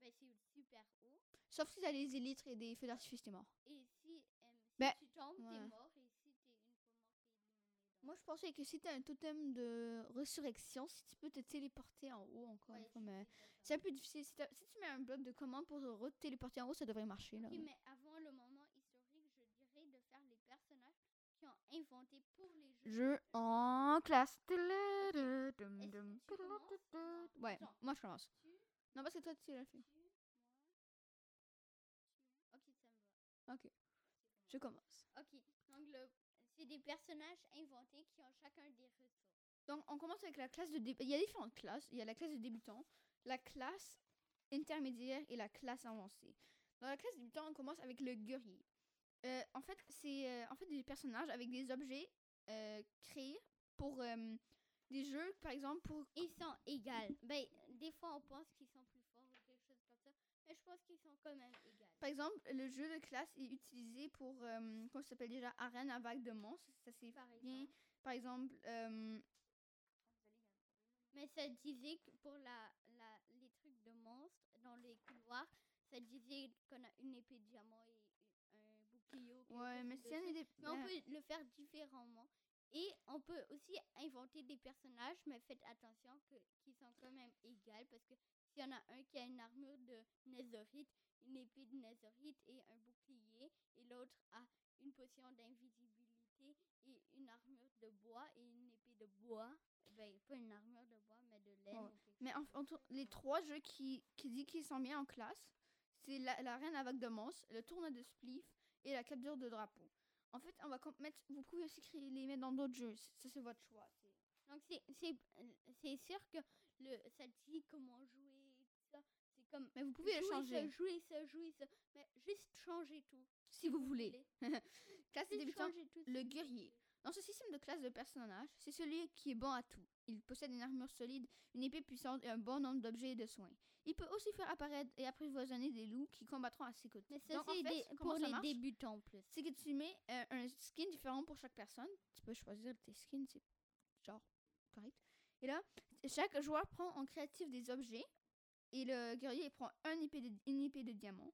ben, c'est super haut Sauf si t'as des élytres et des feux d'artifice, t'es mort. et si, euh, si Ben, tu tombes, ouais. t'es mort et si t'es une fois mort, t'es éliminé. Moi, je pensais que si t'as un totem de résurrection, si tu peux te téléporter en haut encore Ouais, ça. c'est un peu difficile. Si, si tu mets un bloc de commande pour te re-téléporter en haut, ça devrait marcher. Là. Ok, mais avant le moment historique, je dirais de faire les personnages qui ont inventé pour les. Jeu en classe. Ouais, moi je commence. Non, parce que toi tu l'as fait. Ok, ça me va. Ok, je commence. Ok, donc le, c'est des personnages inventés qui ont chacun des ressources. Donc, on commence avec la classe de dé- Il y a différentes classes. Il y a la classe de débutant, la classe intermédiaire et la classe avancée. Dans la classe débutant, on commence avec le guerrier. Euh, en fait, c'est euh, en fait des personnages avec des objets euh, créés pour euh, des jeux, par exemple, pour Ils sont égales. Ben, des fois, on pense qu'ils sont plus forts ou quelque chose comme ça, mais je pense qu'ils sont quand même égales. Par exemple, le jeu de classe est utilisé pour, euh, comment ça s'appelle déjà, arène à vague de monstres. Ça c'est Par bien. Par exemple, euh, Mais ça disait que pour la, la, les trucs de monstres dans les couloirs, ça disait qu'on a une épée de diamant et ouais, mais si on est des, Mais on peut le faire différemment. Et on peut aussi inventer des personnages, mais faites attention que, qui sont quand même égales parce que s'il y en a un qui a une armure de netherite, une épée de netherite et un bouclier, et l'autre a une potion d'invisibilité et une armure de bois et une épée de bois, ben pas une armure de bois, mais de laine. Ouais. ou quelque Mais en, en tout- les trois jeux qui, qui dit qu'ils sont bien en classe, c'est la, la reine à vague de monstres, le tournoi de spliff et la capture de drapeau. En fait, on va mettre, vous pouvez aussi créer, les mettre dans d'autres jeux. Ça, c'est votre choix. Donc c'est sûr que le ça dit comment jouer ça. C'est comme Mais vous pouvez le jouer changer ça, jouer ça, jouer ça, mais juste changer tout. si vous voulez. Classe de Juste débutant, changer tout. le guerrier. voulez. Dans ce système de classe de personnages, c'est celui qui est bon à tout. Il possède une armure solide, une épée puissante et un bon nombre d'objets et de soins. Il peut aussi faire apparaître et apprivoisonner des loups qui combattront à ses côtés. Mais ça Donc, en c'est fait, pour ça les marche? débutants plus. c'est que tu mets euh, un skin différent pour chaque personne. Tu peux choisir tes skins, c'est genre correct. Et là, chaque joueur prend en créatif des objets. Et le guerrier il prend un épée de, une épée de diamant,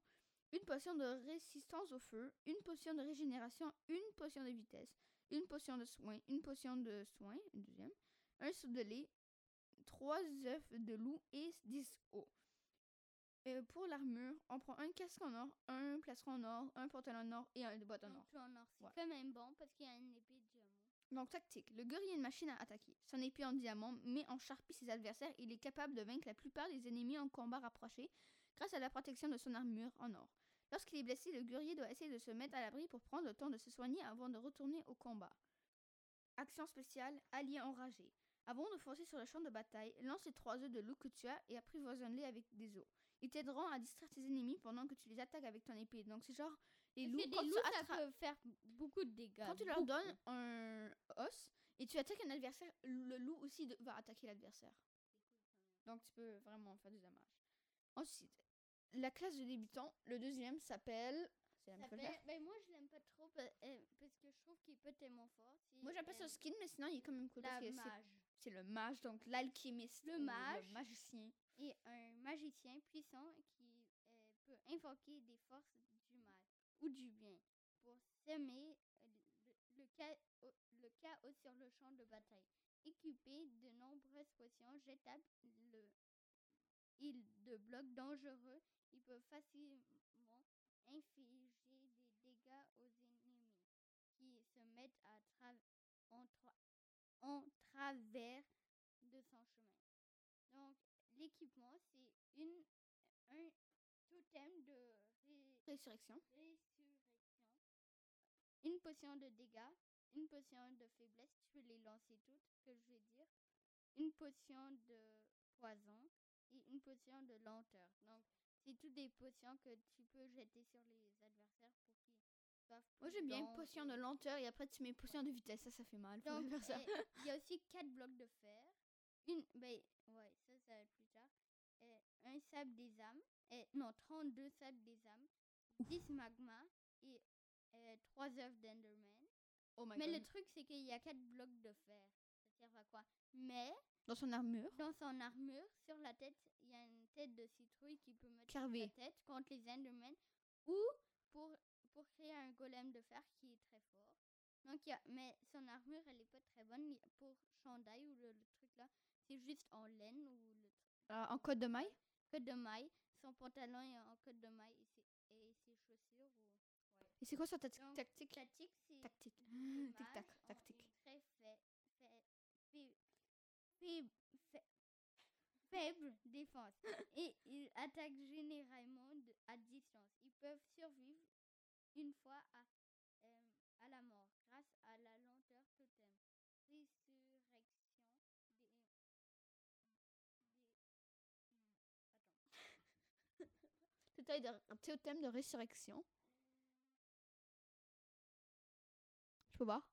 une potion de résistance au feu, une potion de régénération, une potion de vitesse, une potion de soin, une potion de soin, une deuxième, un saut de lait, trois œufs de loup et 10 os. Euh, pour l'armure, on prend un casque en or, un plastron en or, un pantalon en or et un boîte en or. Tout en or, c'est Ouais. quand même bon parce qu'il y a une épée de diamant. Donc, tactique. Le guerrier est une machine à attaquer. Son épée en diamant met en charpie ses adversaires et il est capable de vaincre la plupart des ennemis en combat rapproché grâce à la protection de son armure en or. Lorsqu'il est blessé, le guerrier doit essayer de se mettre à l'abri pour prendre le temps de se soigner avant de retourner au combat. Action spéciale, allié enragé. Avant de foncer sur le champ de bataille, lance les trois œufs de loup que tu as et apprivoisonne-les avec des os. Ils t'aideront à distraire tes ennemis pendant que tu les attaques avec ton épée. Donc c'est genre les loups, quand loups, ça peut faire beaucoup de dégâts. quand tu leur beaucoup. donnes un os et tu attaques un adversaire, le loup aussi de- va attaquer l'adversaire. Donc tu peux vraiment faire du dommage. Ensuite, la classe de débutant, le deuxième s'appelle. Ça là. ben, moi, je l'aime pas trop euh, parce que je trouve qu'il est pas tellement fort. Moi euh, son skin, mais sinon il est quand même cool. la parce que c'est- le mage, donc l'alchimiste. Le mage. Le magicien. Et un magicien puissant qui euh, peut invoquer des forces du mal ou du bien pour semer le, chaos sur le champ de bataille. Équipé de nombreuses potions jetables le, et de blocs dangereux, il peut facilement infliger des dégâts aux ennemis qui se mettent à en, en travers de son chemin. L'équipement, c'est une un totem de ré- Résurrection. résurrection, une potion de dégâts, une potion de faiblesse, tu peux les lancer toutes, que je vais dire, une potion de poison et une potion de lenteur. Donc, c'est toutes des potions que tu peux jeter sur les adversaires pour qu'ils soient Moi j'aime bien une potion de lenteur et après tu mets une potion de vitesse, ça ça fait mal. il y a aussi quatre blocs de fer. Une, ben, ouais, ça, ça va être plus tard. Euh, un sable des âmes. euh, non, 32 sables des âmes. 10 magmas et euh, 3 œufs d'Enderman. Oh my Mais god. le truc, c'est qu'il y a quatre blocs de fer. Ça sert à quoi? Mais, Dans son armure. dans son armure, sur la tête, il y a une tête de citrouille qui peut mettre sur la tête contre les Endermen. Ou pour, pour créer un golem de fer qui est très fort. Donc, y a, mais son armure, elle est pas très bonne. Pour chandail ou le, le truc là, c'est juste en laine ou le Euh, en code de maille? code de maille. Son pantalon est en code de maille et ses, et ses chaussures. Ou... Et c'est quoi sa tactique tactique? Tactique, c'est Tactique. très fai- fai- fai- fai- fai- faible défense et ils attaquent généralement de- à distance. Ils peuvent survivre une fois à, euh, à la mort De, un totem de résurrection. Je peux voir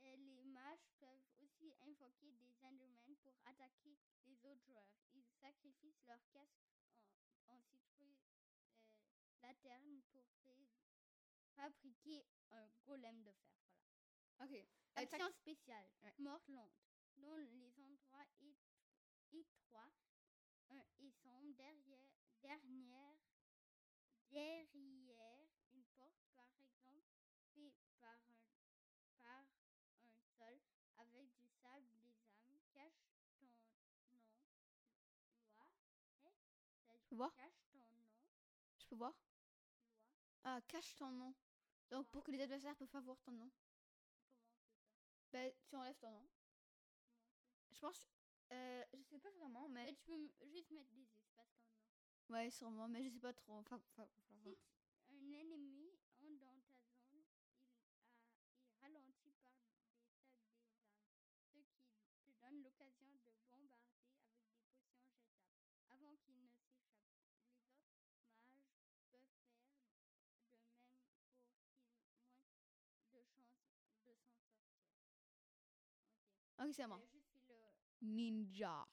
Et les mages peuvent aussi invoquer des Endermen pour attaquer les autres joueurs. Ils sacrifient leur casque en, en citrouille euh, laterne pour fabriquer un golem de fer. Voilà. Ok. Action spéciale. Ouais. Morte lente. Dans les endroits étro- étroits un- et sombres derrière, dernière, derrière une porte, par exemple, fait par un, par un sol avec du sable des âmes, cache ton nom, loi, ça dit peux voir? cache ton nom, Je peux voir? Loi, Ah, cache ton nom. Donc pour que les adversaires peuvent pas voir ton nom. comment ça? Ben, tu enlèves ton nom. Je pense. Euh, je sais pas vraiment, mais. Tu peux juste mettre des espaces comme nom. Ouais, sûrement, mais je sais pas trop. Enfin, enfin, enfin, Si enfin. t- un ennemi entre dans ta zone, il, a, est ralenti par des sables des ce qui te donne l'occasion de bombarder avec des potions jetables avant qu'il ne s'échappe. Les autres mages peuvent faire de même pour qu'ils moins de chances de s'en sortir. Ok. Ok, c'est à moi. Ninja. le ninja.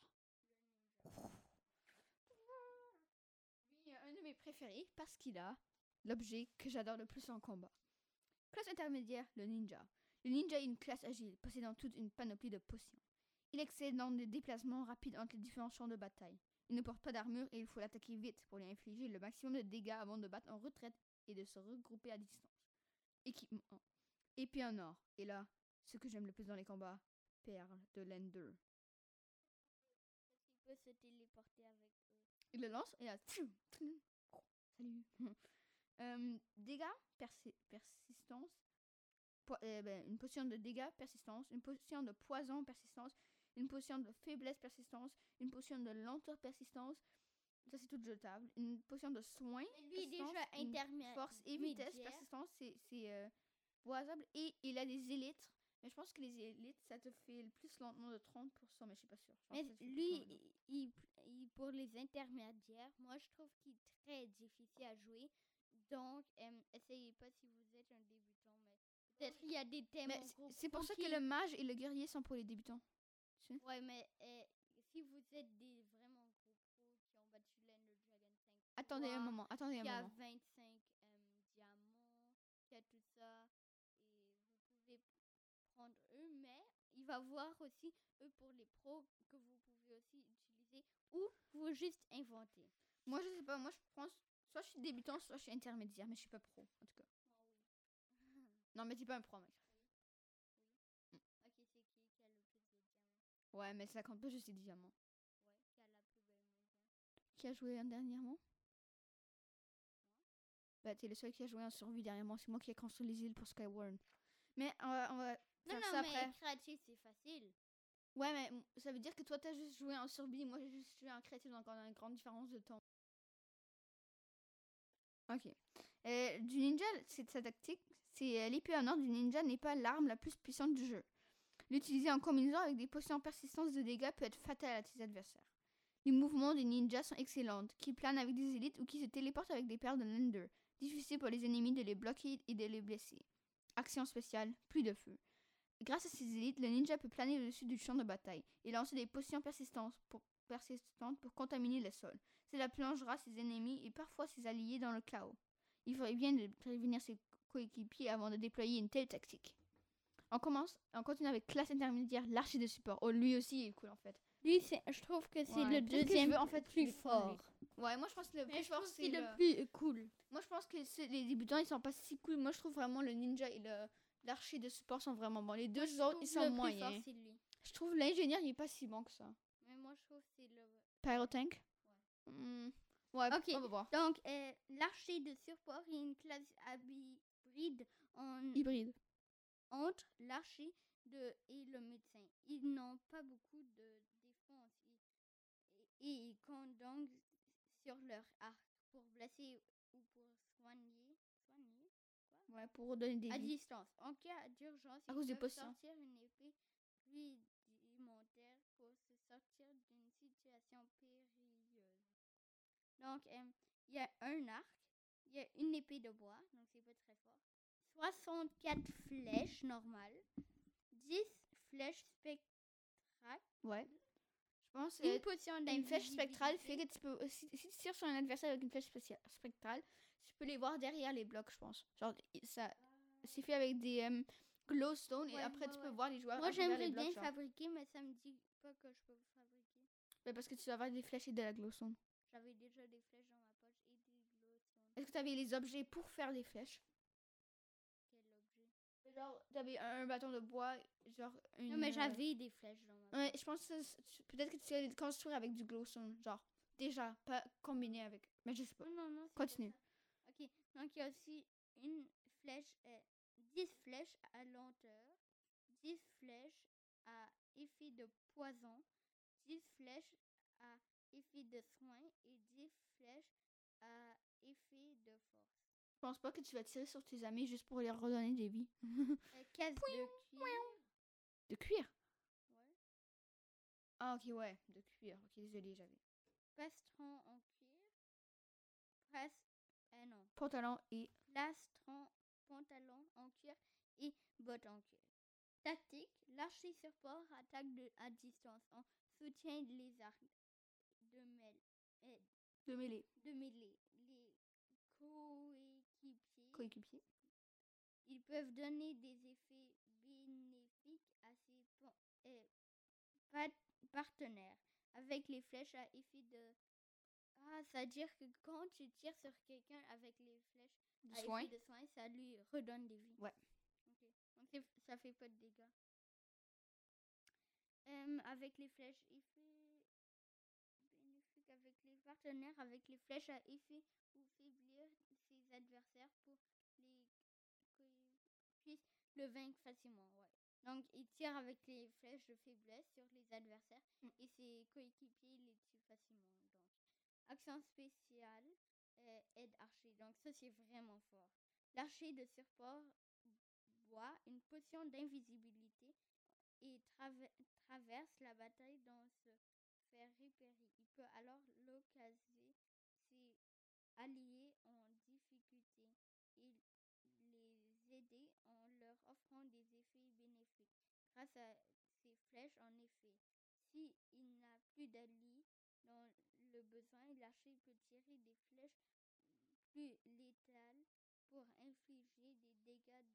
Préférés parce qu'il a l'objet que j'adore le plus en combat. Classe intermédiaire, le ninja. Le ninja est une classe agile, possédant toute une panoplie de potions. Il excelle dans des déplacements rapides entre les différents champs de bataille. Il ne porte pas d'armure et il faut l'attaquer vite pour lui infliger le maximum de dégâts avant de battre en retraite et de se regrouper à distance. Équipement. Épée en or. Et là, ce que j'aime le plus dans les combats, perle de l'Ender. Il peut se téléporter avec eux. Il le lance et là. tchou, tchou, Salut. Euh, dégâts, persi- persistance. po- euh, ben, une potion de dégâts, persistance. Une potion de poison, persistance. Une potion de faiblesse, persistance. Une potion de lenteur, persistance. Ça, c'est tout jetable. Une potion de soin. Lui, il est persistance, déjà intermédiaire. Force et vitesse, persistance, c'est c'est, euh, boisable. Et il a des élytres Mais je pense que les élites, ça te fait le plus lentement de 30%, mais je suis pas sûre. Mais lui, il, il- pour les intermédiaires, moi je trouve qu'il est très difficile à jouer. Donc, euh, essayez pas si vous êtes un débutant. Mais peut-être qu'il y a des thèmes. C'est- pour ça que le mage et le guerrier sont pour les débutants. Ouais, mais euh, si vous êtes des vraiment gros pros qui ont battu Dragon 5, Attendez un moment, attendez un moment. 25 euh, diamants, qui a tout ça, et vous pouvez prendre eux, mais il va voir aussi eux pour les pros que vous pouvez aussi utiliser ou vous juste inventer. Moi, je sais pas, moi je pense. Soit je suis débutant, soit je suis intermédiaire, mais je suis pas pro, en tout cas. Non, mais dis pas un pro, mec. Ok, c'est qui qui a le plus de diamants? Ouais, mais ça compte pas juste les diamants. Ouais, qui a la plus belle mondiale. Qui a joué un dernièrement? Bah, t'es le seul qui a joué en survie dernièrement. C'est moi qui ai construit les îles pour Skyward. Mais va, on va Non, faire non, ça mais après. créatif, c'est facile. Ouais, mais ça veut dire que toi, t'as juste joué en survie. Moi, j'ai juste joué en créatif, donc on a une grande différence de temps. Ok. Euh, du ninja, c'est sa tactique. C'est euh, l'épée en or du ninja n'est pas l'arme la plus puissante du jeu. L'utiliser en combinaison avec des potions en persistance de dégâts peut être fatal à tes adversaires. Les mouvements des ninjas sont excellents, qui planent avec des élites ou qui se téléportent avec des perles de Lender. Difficile pour les ennemis de les bloquer et de les blesser. Action spéciale, plus de feu. Grâce à ces élites, le ninja peut planer au-dessus du champ de bataille et lancer des potions persistantes pour, persistantes pour contaminer le sol. Cela plongera ses ennemis et parfois ses alliés dans le chaos. Il ferait bien de prévenir ses coéquipiers avant de déployer une telle tactique. On commence, on continue avec classe intermédiaire, l'archer de support. Oh, lui aussi est cool en fait. Lui, je trouve que c'est Ouais, le deuxième veux, en fait, plus fort. Ouais, moi je pense que le plus fort c'est le... le plus cool. Moi je pense que les débutants ils sont pas si cool. Moi je trouve vraiment le ninja et le l'archer de support sont vraiment bons. Les deux Je autres ils sont fort, moyens. lui. Je trouve l'ingénieur il est pas si bon que ça. Mais moi, je trouve que c'est le... Pyrotank? Hmm, Ouais, Ok. on va voir. Donc, euh, l'archer de support est une classe hybride en- Hybride. entre l'archer de, et le médecin. Ils n'ont pas beaucoup de défense et, et ils comptent donc sur leur arc pour blesser ou pour soigner Ouais, pour donner des à vies. distance. En cas d'urgence, À ils peuvent sortir une épée rudimentaire pour se sortir d'une situation périlleuse. Donc, euh, il y a un arc, il y a une épée de bois, donc c'est pas très fort. 64 flèches normales, 10 flèches spectrales, Ouais. Je pense une potion une flèche spectrale fait que tu peux si, si tu tires sur un adversaire avec une flèche spécia- spectrale, tu peux les voir derrière les blocs, je pense. Genre ça c'est fait avec des euh, glowstone et après ouais, tu peux ouais. voir les joueurs Moi, j'aimerais blocs, bien genre. fabriquer, mais ça me dit pas que je peux fabriquer. Ouais, parce que tu dois avoir des flèches et de la glowstone. J'avais déjà des flèches dans ma poche et des glowstones. Est-ce que tu avais les objets pour faire des flèches? Quel objet? Genre t'avais un bâton de bois, genre une Non, mais euh, j'avais des flèches dans ma poche. Ouais, je pense que peut-être que tu les construire avec du glowstone, genre déjà, pas combiné avec. Mais je sais pas. Non, non, non. Continue. Ok, donc il y a aussi une flèche, euh, 10 flèches à lenteur, 10 flèches à effet de poison, 10 flèches à effet de soin et 10 flèches à effet de force. Je pense pas que tu vas tirer sur tes amis juste pour leur redonner des vies. Euh, casse de cuir. De cuir? Ouais. Ah ok ouais, de cuir. Ok désolé j'avais. Plastron en cuir. Pres... Eh non. Pantalon et plastron, pantalon en cuir et bottes en cuir. Tactique, l'archer support attaque de, à distance en soutien les arcs de, mêle, euh, de mêlée. de mêlée. Les coéquipiers, Coéquipier. ils peuvent donner des effets bénéfiques à ses pat- partenaires avec les flèches à effet de... Ah, c'est-à-dire que quand tu tires sur quelqu'un avec les flèches à soin. de soin, ça lui redonne des vies. Ouais. Donc ça fait pas de dégâts. Euh, avec les flèches, effet bénéfique avec les partenaires, avec les flèches à effet ou faiblir ses adversaires pour les qu'ils puissent le vaincre facilement. Ouais. Donc il tire avec les flèches de faiblesse sur les adversaires Mm. et ses coéquipiers les tuent facilement. Donc action spéciale euh, aide archer. Donc ça c'est vraiment fort. L'archer de support boit une potion d'invisibilité et traverse la bataille dans se faire repérer. Il peut alors localiser ses alliés en difficulté et les aider en leur offrant des effets bénéfiques. Grâce à ses flèches, en effet, si il n'a plus d'alliés besoin, l'archer peut tirer des flèches plus létales pour infliger des dégâts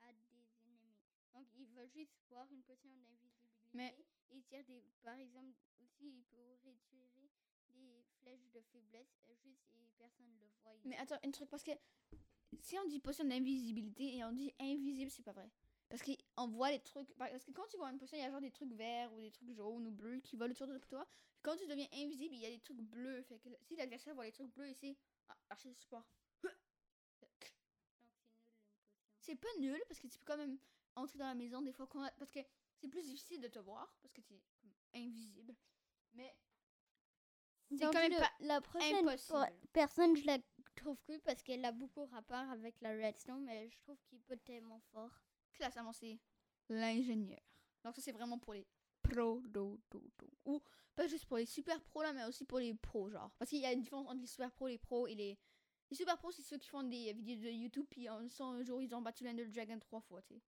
à des ennemis. Donc, il va juste boire une potion d'invisibilité Mais- et il tire des. Par exemple, aussi, il pourrait tirer des flèches de faiblesse euh, juste et personne ne le voit. Mais attends, un truc, parce que si on dit potion d'invisibilité et on dit invisible, c'est pas vrai. Parce qu'on voit les trucs. Parce que quand tu vois une potion, il y a genre des trucs verts ou des trucs jaunes ou bleus qui volent autour de toi. Quand tu deviens invisible, il y a des trucs bleus. Fait que si l'adversaire voit les trucs bleus ici, ah, archer de support. C'est pas nul parce que tu peux quand même entrer dans la maison des fois. Quand... Parce que c'est plus difficile de te voir parce que tu es invisible. Mais c'est quand même le- pas la prochaine impossible. po- personne, je la trouve plus parce qu'elle a beaucoup rapport avec la redstone, mais je trouve qu'il peut tellement fort. Classe avancée, l'ingénieur. Donc ça c'est vraiment pour les pros do, do, do. Ou pas juste pour les super pros là, mais aussi pour les pros genre. Parce qu'il y a une différence entre les super pros, les pros et les... Les super pros c'est ceux qui font des vidéos de YouTube puis en un jour ils ont battu l'Ender Dragon trois fois, tu sais.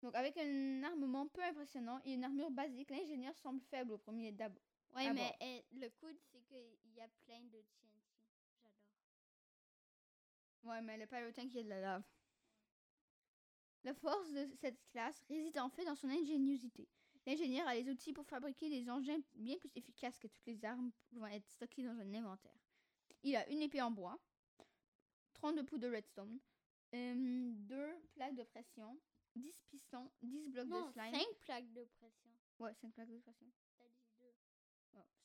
Donc avec un armement peu impressionnant et une armure basique, l'ingénieur semble faible au premier d'abord. Ouais, Ah mais bon. eh, le coup, c'est qu'il y a plein de TNT. J'adore. Ouais, mais le pyrotank, il y a de la lave. La force de cette classe réside en fait dans son ingéniosité. L'ingénieur a les outils pour fabriquer des engins bien plus efficaces que toutes les armes pouvant être stockées dans un inventaire. Il a une épée en bois, 32 poutres de redstone, euh, deux plaques de pression, 10 pistons, 10 blocs Non, de slime. 5 plaques de pression. Ouais, 5 plaques de pression. T'as dit deux.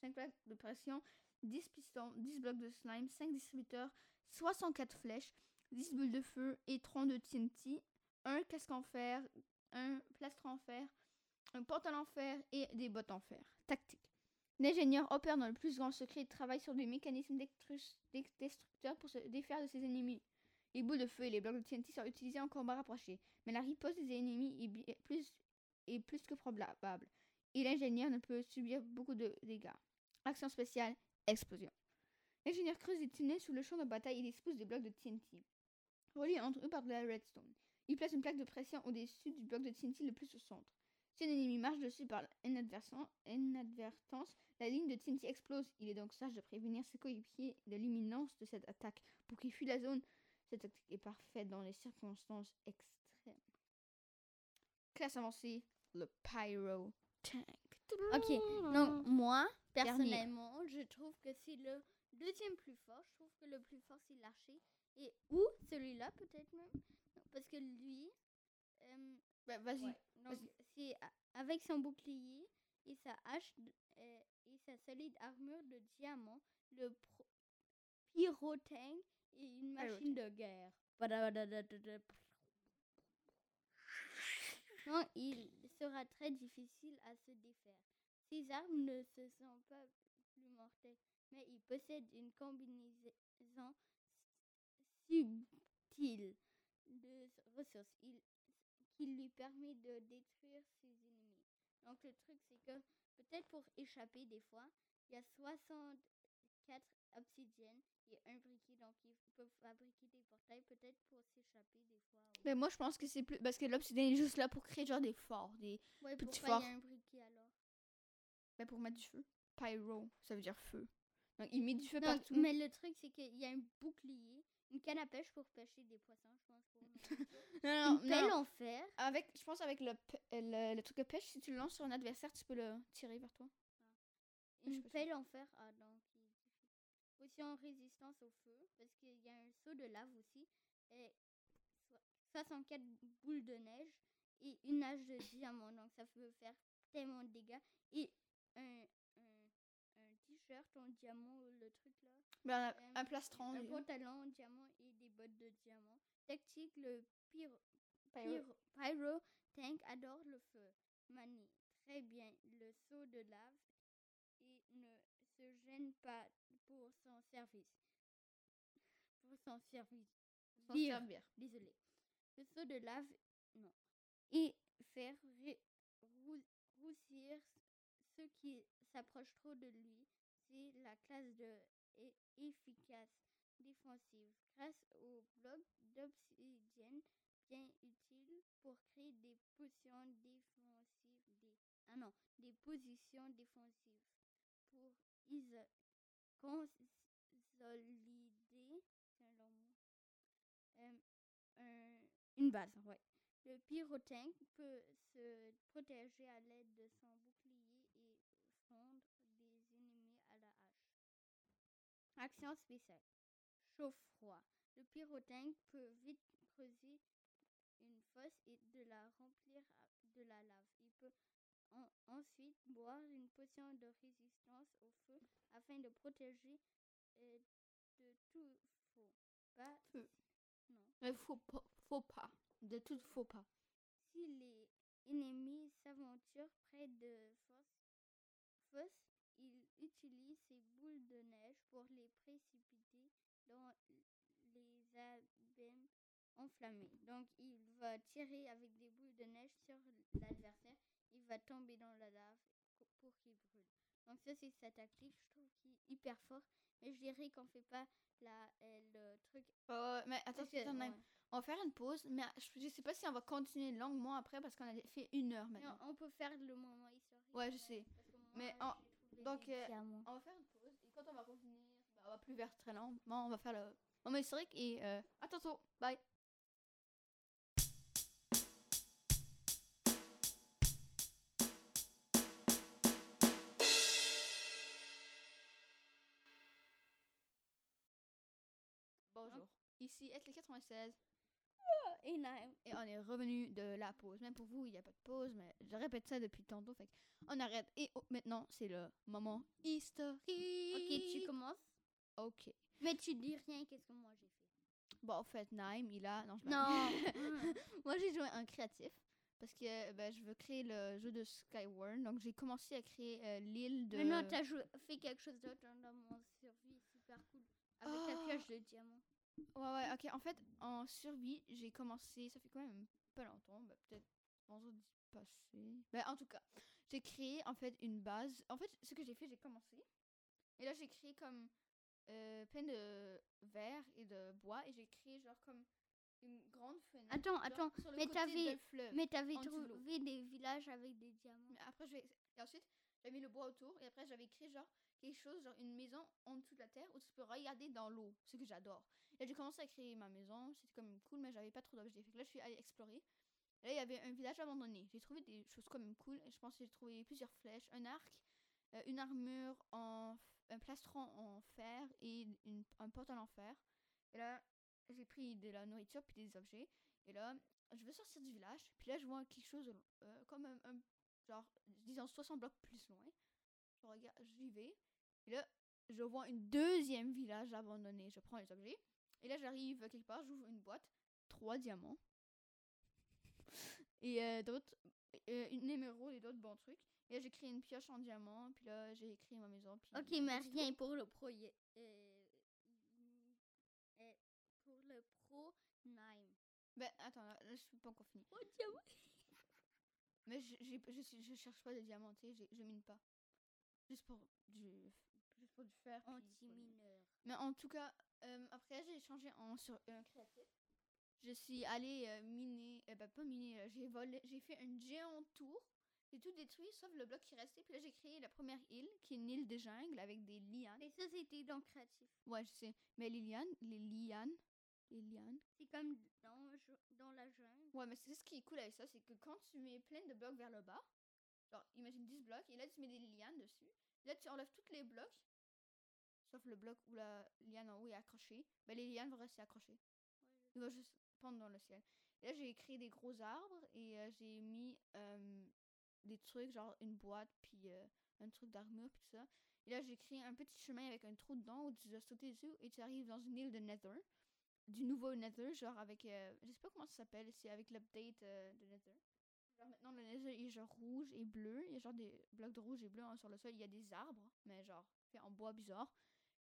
5 plaques de pression, 10 pistons, 10 blocs de slime, 5 distributeurs, 64 flèches, 10 bulles de feu et 32 TNT, un casque en fer, un plastron en fer, un pantalon en fer et des bottes en fer. Tactique. L'ingénieur opère dans le plus grand secret et travaille sur des mécanismes destructeurs pour se défaire de ses ennemis. Les boules de feu et les blocs de TNT sont utilisés en combat rapproché, mais la riposte des ennemis est plus que probable et l'ingénieur ne peut subir beaucoup de dégâts. Action spéciale, explosion. L'ingénieur creuse des tunnels sous le champ de bataille et dispose des blocs de TNT. Reliés entre eux par de la redstone. Il place une plaque de pression au-dessus du bloc de TNT le plus au centre. Si un ennemi marche dessus par inadvertance, la ligne de TNT explose. Il est donc sage de prévenir ses coéquipiers de l'imminence de cette attaque pour qu'ils fuient la zone. Cette tactique est parfaite dans les circonstances extrêmes. Classe avancée, le Pyro Tank. Ok, donc moi, personnellement, je trouve que c'est le deuxième plus fort. Je trouve que le plus fort, c'est l'archer. Et ou celui-là, peut-être même. Parce que lui, euh, Bah, vas-y. ouais, c'est avec son bouclier et sa hache euh, et sa solide armure de diamant, le pro- et une machine de guerre. Non, il sera très difficile à se défaire. Ses armes ne se sont pas plus mortelles, mais il possède une combinaison subtile de ressources il- qui lui permet de détruire ses ennemis. Donc le truc c'est que peut-être pour échapper des fois, il y a 64 obsidiennes et un briquet, donc ils peuvent fabriquer des portails peut-être pour s'échapper des fois. ou- Mais moi, je pense que c'est plus. Parce que l'obsidienne est juste là pour créer genre des forts. Des... Ouais, petit pourquoi il y a un briquet alors? Ben, pour mettre du feu? Pyro, ça veut dire feu. Donc, il met du feu Non, partout. mais le truc c'est qu'il y a un bouclier, une canne à pêche pour pêcher des poissons, je pense. Pour Non, non, une pelle non. en fer. Avec, je pense avec le, le, le truc de pêche, si tu le lances sur un adversaire, tu peux le tirer vers toi. Je Une pelle en fer, ah donc il suffit. Potion résistance au feu, parce qu'il y a un seau de lave aussi, et so- 64 boules de neige et une nage de diamant, donc ça peut faire tellement de dégâts. Et un t-shirt en diamant, le truc là. Ben, Euh, un plastron. Un lui. pantalon en diamant et des bottes de diamant. Tactique, le pyro, Pyro. pyro, tank adore le feu. Manie très bien le seau de lave et ne se gêne pas pour son service. Pour son service. S'en Dire. servir. Désolé. le saut de lave, non, et faire ré- rou- roussir ceux qui s'approchent trop de lui. C'est la classe de efficace défensive. Grâce au bloc d'obsidienne bien utile pour créer des positions défensives, des, ah non, des positions défensives pour consolider, euh, un- une base, ouais. Le pyrotank peut se protéger à l'aide de son bouclier et fondre des ennemis à la hache. Action spéciale. Chaud-froid. Le pyrotank peut vite creuser une fosse et de la remplir de la lave. Il peut en- ensuite boire une potion de résistance au feu afin de protéger euh, de tout faux. Pas Feu. non. Mais faut pas, faut pas. De tout faux pas. Si les ennemis s'aventurent près de fosse, fosse, utilise ses boules de neige pour les précipiter dans les abîmes enflammés. Donc, il va tirer avec des boules de neige sur l'adversaire. Il va tomber dans la lave pour qu'il brûle. Donc, ça, c'est sa tactique. Je trouve qu'il est hyper fort. Mais je dirais qu'on fait pas la, euh, le truc. Euh, mais attends, que- ouais. on va faire une pause. Mais je, je sais pas si on va continuer longuement après parce qu'on a fait une heure maintenant. on, on peut faire le moment historique. Ouais, je quand sais. Mais trouvé donc, euh. On va faire une pause et quand on va revenir, bah, on va plus vers très lentement. On va faire le moment historique et euh, à tantôt. Bye. Bonjour. Ici est 96 Et Naïm. et on est revenu de la pause. Même pour vous, il n'y a pas de pause, mais je répète ça depuis tantôt. Fait on arrête. Et oh, maintenant, c'est le moment historique. Ok, tu commences? Ok. Mais tu dis rien, qu'est-ce que moi j'ai fait? Bon, en fait, Naïm, il a. Non, je Non. Moi, j'ai joué un créatif. Parce que ben, je veux créer le jeu de Skyward. Donc, j'ai commencé à créer euh, l'île de. Maintenant, tu as fait quelque chose d'autre dans mon survie super cool. Avec la Oh. pioche de diamant. Ouais, ouais, ok. En fait, en survie, j'ai commencé. Ça fait quand même pas longtemps. ben, Peut-être vendredi passé. Ben, en tout cas, j'ai créé en fait une base. En fait, ce que j'ai fait, j'ai commencé. Et là, j'ai créé comme euh, plein de verre et de bois. Et j'ai créé genre comme une grande fenêtre. Attends, attends. sur le mais t'avais-. Mais t'avais trouvé des villages avec des diamants. Mais après, je vais... Et ensuite, j'avais mis le bois autour. Et après, j'avais créé genre quelque chose, genre une maison en dessous de la terre où tu peux regarder dans l'eau. Ce que j'adore. Là, j'ai commencé à créer ma maison. C'était comme cool, mais j'avais pas trop d'objets. Là, je suis allée explorer. Là, il y avait un village abandonné. J'ai trouvé des choses quand même cool. Je pense que j'ai trouvé plusieurs flèches, un arc, euh, une armure en. un plastron en fer et un portail en fer. Et là, j'ai pris de la nourriture puis des objets. Et là, je veux sortir du village. Puis là, je vois quelque chose euh, comme un, un genre, disons 60 blocs plus loin. Je regarde, j'y vais. Et là, je vois une deuxième village abandonné. Je prends les objets. Et là, j'arrive quelque part, j'ouvre une boîte. Trois diamants. Et euh, d'autres, euh, une émeraude et d'autres bons trucs. Et là, j'ai créé une pioche en diamant. Puis là, j'ai écrit ma maison. Puis Ok, mais rien pour le pro. y- euh, pour le pro Nime. Ben, attends, là, là, je suis pas encore fini. Oh, diamant. Mais je, j'ai- je, suis- je cherche pas de diamants, tu sais, j'ai- je mine pas. Juste pour du, juste pour du fer. puis pour du- Anti-mineur. Mais en tout cas, euh, après j'ai changé en sur un créatif. Je suis allée euh, miner, euh, bah, pas miner, euh, j'ai volé, j'ai fait un géant tour. J'ai tout détruit sauf le bloc qui restait. Puis là j'ai créé la première île, qui est une île de jungle avec des lianes. Mais ça, c'était dans créatif. Ouais, je sais. Mais les lianes, les lianes, les lianes. C'est comme dans, dans la jungle. Ouais, mais c'est ce qui est cool avec ça, c'est que quand tu mets plein de blocs vers le bas, genre imagine 10 blocs, et là tu mets des lianes dessus, là tu enlèves tous les blocs, sauf le bloc où la liane en haut est accrochée, ben les lianes vont rester accrochées. Il va juste pendre dans le ciel. Et là j'ai créé des gros arbres et euh, j'ai mis euh, des trucs, genre une boîte, puis euh, un truc d'armure, puis tout ça. Et là j'ai créé un petit chemin avec un trou dedans où tu dois sauter dessus et tu arrives dans une île de Nether du nouveau Nether, genre avec. euh, je sais pas comment ça s'appelle, c'est avec l'update de Nether. Genre maintenant, le Nether est genre rouge et bleu. Il y a genre des blocs de rouge et bleu hein, sur le sol. Il y a des arbres, mais genre fait en bois bizarre.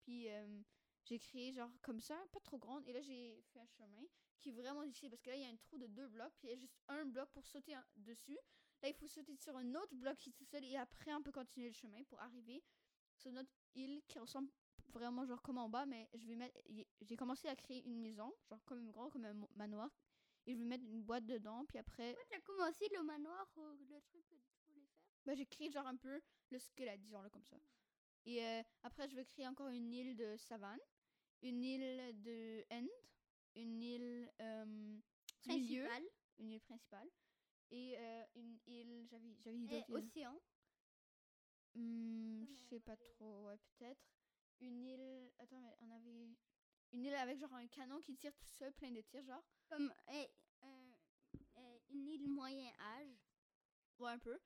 Puis euh, j'ai créé genre comme ça, pas trop grande. Et là, j'ai fait un chemin qui est vraiment difficile parce que là, il y a un trou de deux blocs. Puis il y a juste un bloc pour sauter dessus. Là, il faut sauter sur un autre bloc qui est tout seul. Et après, on peut continuer le chemin pour arriver sur notre île qui ressemble vraiment genre comme en bas. Mais je vais mettre. J'ai commencé à créer une maison, genre comme grand, comme un manoir. Et je vais mettre une boîte dedans. Puis après, Toi, t'as commencé le manoir le truc que tu voulais faire? Bah, j'ai créé genre un peu le squelette, disons-le comme ça. Et euh, après, je vais créer encore une île de savane, une île de end, une île euh, milieu, une île principale, et euh, une île, j'avais j'avais dit d'autres océan. Non, je sais pas trop, ouais, peut-être. Une île, attends, mais on avait une île avec genre un canon qui tire tout seul, plein de tirs, genre. Comme euh, une île moyen âge. Ouais, un peu.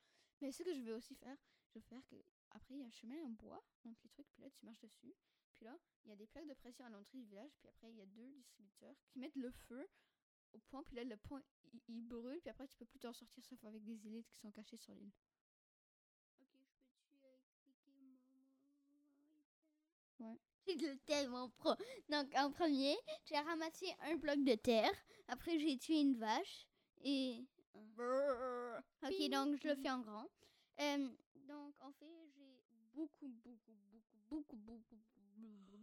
Mais ce que je vais aussi faire, je vais faire que après il y a un chemin en bois entre les trucs, puis là tu marches dessus. Puis là, il y a des plaques de pression à l'entrée du village, puis après il y a deux distributeurs qui mettent le feu au point, puis là le point il, il brûle, puis après tu peux plus t'en sortir sauf avec des élites qui sont cachées sur l'île. Ok, je peux-tu euh, expliquer Ouais. C'est de- tellement pro. Donc, en premier, j'ai ramassé un bloc de terre. Après, j'ai tué une vache. Et. Ok, donc je le fais en grand. Euh, donc, en fait, j'ai beaucoup, beaucoup, beaucoup, beaucoup, beaucoup,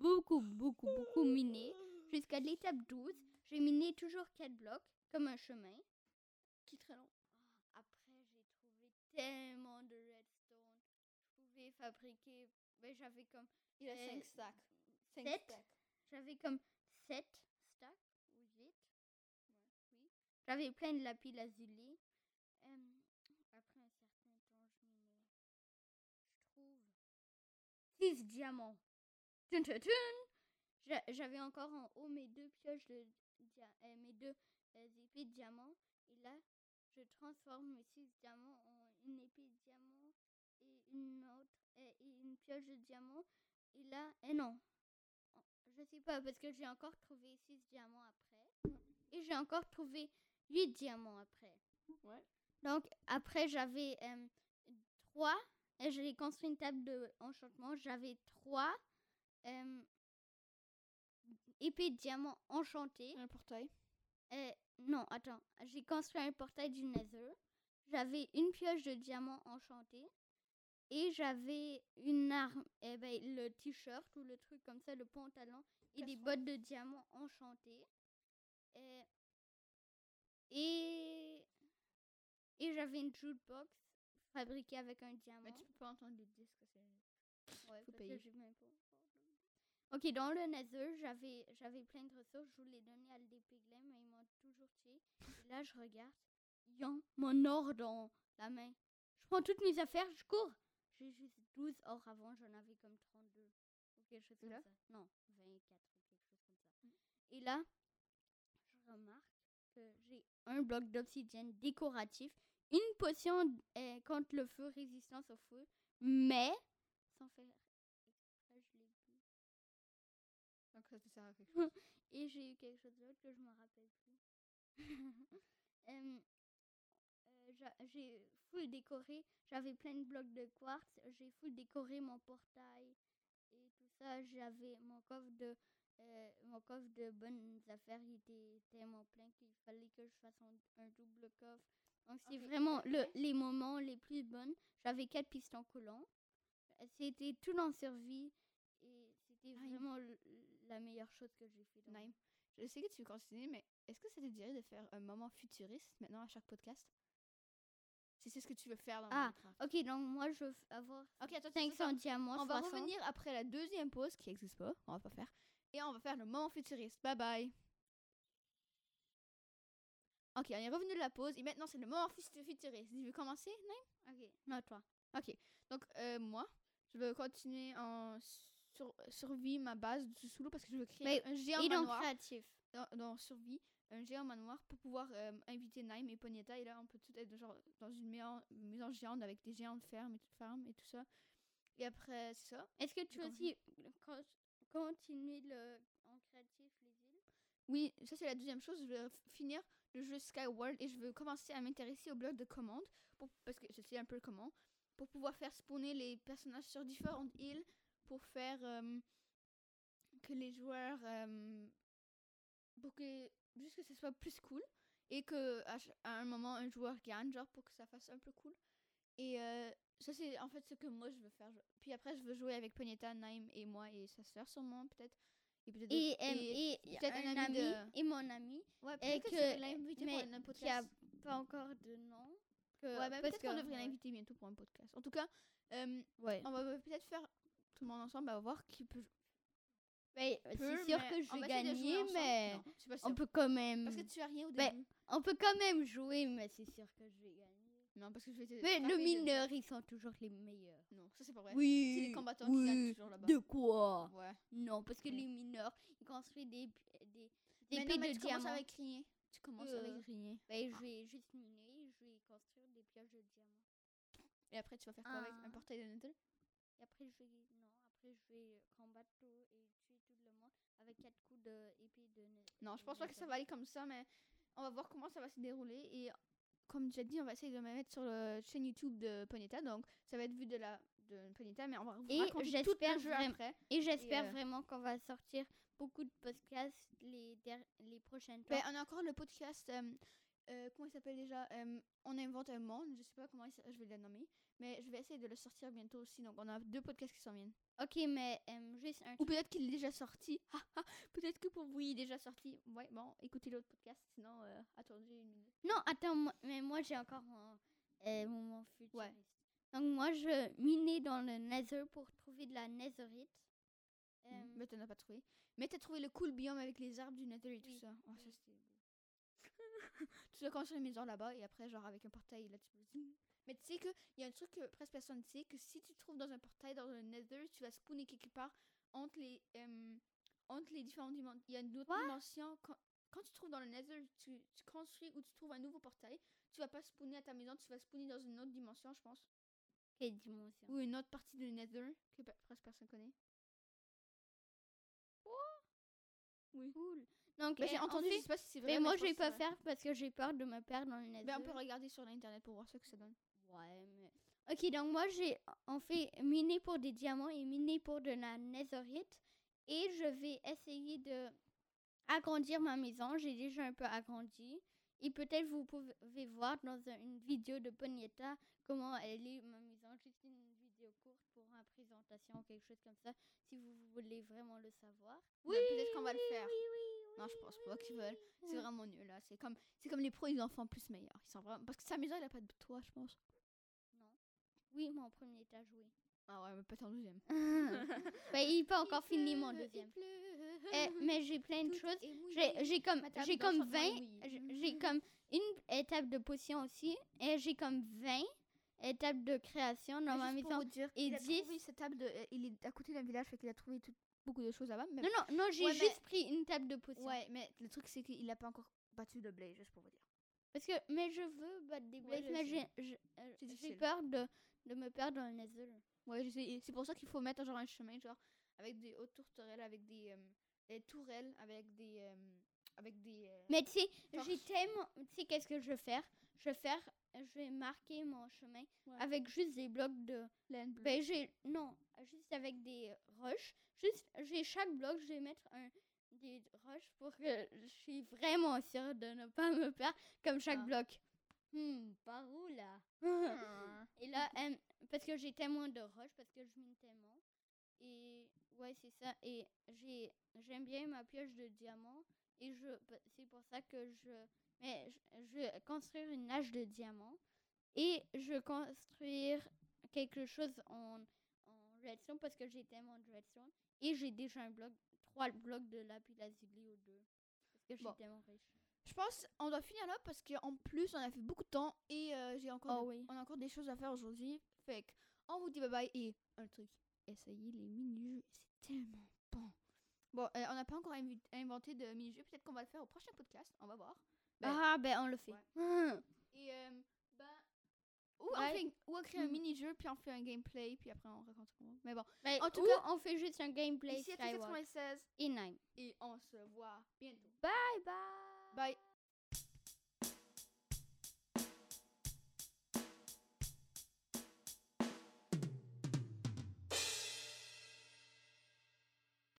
beaucoup, beaucoup, beaucoup miné. Jusqu'à l'étape 12, j'ai miné toujours 4 blocs, comme un chemin. Qui est très long. Ah, Après, j'ai trouvé tellement de redstone. Je pouvais fabriquer. Ben, j'avais comme. Il a Euh, 5 stacks. Cinq sept. stacks. J'avais comme 7 stacks ou 8. oui. J'avais plein de lapis lazuli. Euh, après un certain temps, je minais. Je trouve 6 diamants. J'avais encore en haut mes deux pioches de euh, mes deux euh, épées de diamant. Et là, je transforme mes 6 diamants en une épée de diamant et une autre euh, et une pioche de diamant. Et là, eh non, je sais pas, parce que j'ai encore trouvé 6 diamants après. Et j'ai encore trouvé 8 diamants après. Ouais. Donc, après, j'avais 3. Et j'ai construit une table de enchantement. J'avais 3 épées de diamants enchantées. Un portail. Euh, non, attends. J'ai construit un portail du Nether. J'avais une pioche de diamants enchantée. Et j'avais une arme, eh ben, le t-shirt ou le truc comme ça, le pantalon. Et des bottes de diamants enchantées. Euh, et et j'avais une jukebox fabriquée avec un diamant. Mais tu peux pas entendre le disque. c'est- Ouais, Faut parce payer. que j'ai même pas encore de- Ok, dans le Nether, j'avais j'avais plein de ressources. Je voulais donner à l'Epiglem, mais ils m'ont toujours tué. Et là, je regarde. Ils ont mon or dans la main. Je prends toutes mes affaires, je cours. J'ai juste 12 or avant, j'en avais comme 32. Ou quelque chose comme là? ça. Non, 24 ou quelque chose comme ça. Et là, je remarque que j'ai un bloc d'obsidienne décoratif, une potion contre le feu, résistance au feu, mais sans faire exprès, je l'ai bu. Donc ça te sert à quelque chose. Et j'ai eu quelque chose d'autre que je me rappelle plus. Euh, euh, j'a- j'ai full décoré, j'avais plein de blocs de quartz, j'ai full décoré mon portail et tout ça. J'avais mon coffre de euh, mon coffre de bonnes affaires, il était tellement plein qu'il fallait que je fasse un, un double coffre. Donc c'est vraiment le, les moments les plus bonnes. J'avais quatre pistons collants. C'était tout en survie et c'était Nice. vraiment la meilleure chose que j'ai fait. Naïm. Je sais que tu veux continuer, mais est-ce que ça te dirait de faire un moment futuriste maintenant à chaque podcast? Si c'est ce que tu veux faire dans Ah. Ok, donc moi je veux avoir Ok, attends, 500 diamants. On va 60. revenir après la deuxième pause qui n'existe pas, on va pas faire. Et on va faire le moment futuriste. Bye bye. Ok, on est revenu de la pause et maintenant c'est le moment fut- futuriste. Tu veux commencer, Naïm? Ok, non, toi. Ok, donc euh, moi, je veux continuer en sur, survie ma base du sous l'eau parce que je veux créer Mais- un géant manoir créatif. dans, dans survie, un géant manoir pour pouvoir euh, inviter Naïm et Ponyta et là on peut tout être genre dans une maison, géante avec des géantes fermes et tout, fermes et tout ça. Et après c'est ça. Est-ce que tu veux aussi con- continuer le, en créatif les îles? Oui, ça c'est la deuxième chose. Je veux f- finir le jeu Skyward et je veux commencer à m'intéresser au bloc de commande pour, parce que je sais un peu comment pour pouvoir faire spawner les personnages sur différentes îles pour faire euh, que les joueurs. euh, pour que. Juste que ce soit plus cool. Et que à, un moment, un joueur gagne, genre pour que ça fasse un peu cool. Et euh, ça, c'est en fait ce que moi je veux faire. Puis après, je veux jouer avec Poneta, Naim et moi et sa sœur, sûrement, peut-être. Et peut-être. Et, euh, et, peut-être un, un ami de- et mon ami Ouais, et que, que- l'inviter mais pour un qui a podcast. pas encore de nom. Que, Ouais, parce peut-être qu'on devrait ouais. l'inviter bientôt pour un podcast. En tout cas, euh, Ouais. on va peut-être faire tout le monde ensemble, on va voir qui peut. Peut, c'est sûr mais que je vais gagner, mais Non, on peut quand même. Parce que tu as rien au début. On peut quand même jouer, mais c'est sûr que je vais gagner. Non, parce que je vais te. Mais le de- mineur, ils sont toujours les meilleurs. Non, ça c'est pas vrai. Oui. C'est les combattants qui gagnent toujours là-bas. De quoi? Ouais. Non, parce que Oui. les mineurs, ils construisent des, des, des Mais non, mais de tu commences avec rien. Tu commences Euh, avec rien. Ben, je vais juste miner, je vais construire des pièges de diamants. Et après, tu vas faire quoi avec? Un Ah. portail de Nether Et après, je vais, non, après, je vais combattre tout et tuer tout le monde avec quatre coups d'épée de. ne- Non, je de pense pas que ça va aller comme ça, mais on va voir comment ça va se dérouler. Et comme déjà dit, on va essayer de me mettre sur la chaîne YouTube de Poneta. Donc, ça va être vu de la de Poneta, mais on va vous Et raconter tout j'espère le jeu après. Et j'espère euh, vraiment qu'on va sortir beaucoup de podcasts les, les prochaines temps. Ben, on a encore le podcast. euh, euh, comment il s'appelle déjà Euh, On invente un monde. Je sais pas comment je vais le nommer. Mais je vais essayer de le sortir bientôt aussi. Donc, on a deux podcasts qui s'en viennent. ok, mais euh, juste un Ou peut-être qu'il est déjà sorti. Ah, ah, peut-être que pour vous, il est déjà sorti. Ouais, bon, écoutez l'autre podcast. Sinon, attendez une minute. Non, attends, moi- mais moi j'ai encore mon, mon futuriste. Ouais. Donc moi je minais dans le nether pour trouver de la netherite. Euh, Mais t'en as pas trouvé. Mais t'as trouvé le cool biome avec les arbres du Nether et tout Oui, ça. Oh, ça oui. c'était beau. Tu dois construire une maison là-bas et après, genre avec un portail, là tu peux. Mais tu sais qu'il y a un truc que presque personne ne sait que si tu te trouves dans un portail dans le Nether, tu vas spawner quelque part entre les, euh, entre les différentes dimensions. Il y a une autre dimension. Quand, quand tu te trouves dans le Nether, tu, tu construis ou tu trouves un nouveau portail, tu vas pas spawner à ta maison, tu vas spawner dans une autre dimension, je pense. quelle dimension? Ou une autre partie du Nether que presque personne connaît. Oui. Cool. Donc Ben, j'ai en entendu, fait- je sais pas si c'est vrai. mais moi je vais pas vrai. faire parce que j'ai peur de me perdre dans le nether. Ben, on peut regarder sur l'internet pour voir ce que ça donne. Ouais, mais. Ok, donc moi j'ai en fait miné pour des diamants et miné pour de la netherite. Et je vais essayer de agrandir ma maison. J'ai déjà un peu agrandi. Et peut-être vous pouvez voir dans un- une vidéo de Ponyetta comment elle est ma maison. Juste une vidéo courte pour une présentation ou quelque chose comme ça. Si vous voulez vraiment le savoir. Ben, peut-être qu'on va le faire. Oui, oui, Non, je pense pas qu'ils veulent. C'est vraiment nul là. C'est comme, c'est comme les pros, ils en font plus meilleurs. Ils sont vraiment... Parce que sa maison, elle a pas de toit, je pense. Non. Oui, mon premier étage, oui. Ah ouais, mais peut-être en deuxième. ben, il pas encore fini mon deuxième. Eh, mais j'ai plein de choses. J'ai j'ai comme, j'ai comme d'enchantement 20, est oui. j'ai- comme une étape de potion aussi, et j'ai comme 20 étapes de création dans ma maison. et il a 10. trouvé cette table de, euh, il est à côté d'un village, fait qu'il a trouvé tout- beaucoup de choses là-bas. Mais Non, non, non, j'ai Ouais, mais- juste pris une table de potion. ouais, mais le truc c'est qu'il a pas encore battu de blé, juste pour vous dire. Parce que, mais je veux battre des Ouais, blazes, je mais j'ai- euh, peur de, de me perdre dans le nether. Ouais, C'est pour ça qu'il faut mettre genre un chemin, genre avec des hautes tourterelles, avec des, euh, des tourelles, avec des, euh, avec des. euh, Mais tu sais, j'ai tellement. Tu sais, qu'est-ce que je vais faire? Je vais faire. Je vais marquer mon chemin Ouais. avec juste des blocs de. Ben, j'ai. Non, juste avec des roches. Juste, j'ai chaque bloc, je vais mettre un, des roches pour que je suis vraiment sûre de ne pas me perdre comme chaque Ah. bloc. Hmm, par où là? Ah. Et là, euh, parce que j'ai tellement de roches, parce que je mine tellement. Et ouais, c'est ça. Et j'ai j'aime bien ma pioche de diamant. Et je c'est pour ça que je. Mais je, je vais construire une nage de diamant. Et je vais construire quelque chose en redstone parce que j'ai tellement de redstone. Et j'ai déjà un bloc, trois blocs de lapis lazuli ou deux. Parce que je suis Bon. tellement riche. Je pense on doit finir là parce qu'en plus on a fait beaucoup de temps et euh, j'ai encore Oh oui. on a encore des choses à faire aujourd'hui. Fait que on vous dit bye bye et un truc, essayez les mini-jeux, c'est tellement bon. Bon, euh, on n'a pas encore inventé de mini-jeux, peut-être qu'on va le faire au prochain podcast, on va voir. Ben, ah, ben on le fait. Et euh, ou on, fait ou on crée un Mm. mini-jeu puis on fait un gameplay puis après on raconte. Mais bon, En tout ou cas, on fait juste un gameplay ici à Skyward. 96 Et et on se voit bientôt. Bye bye. Bye.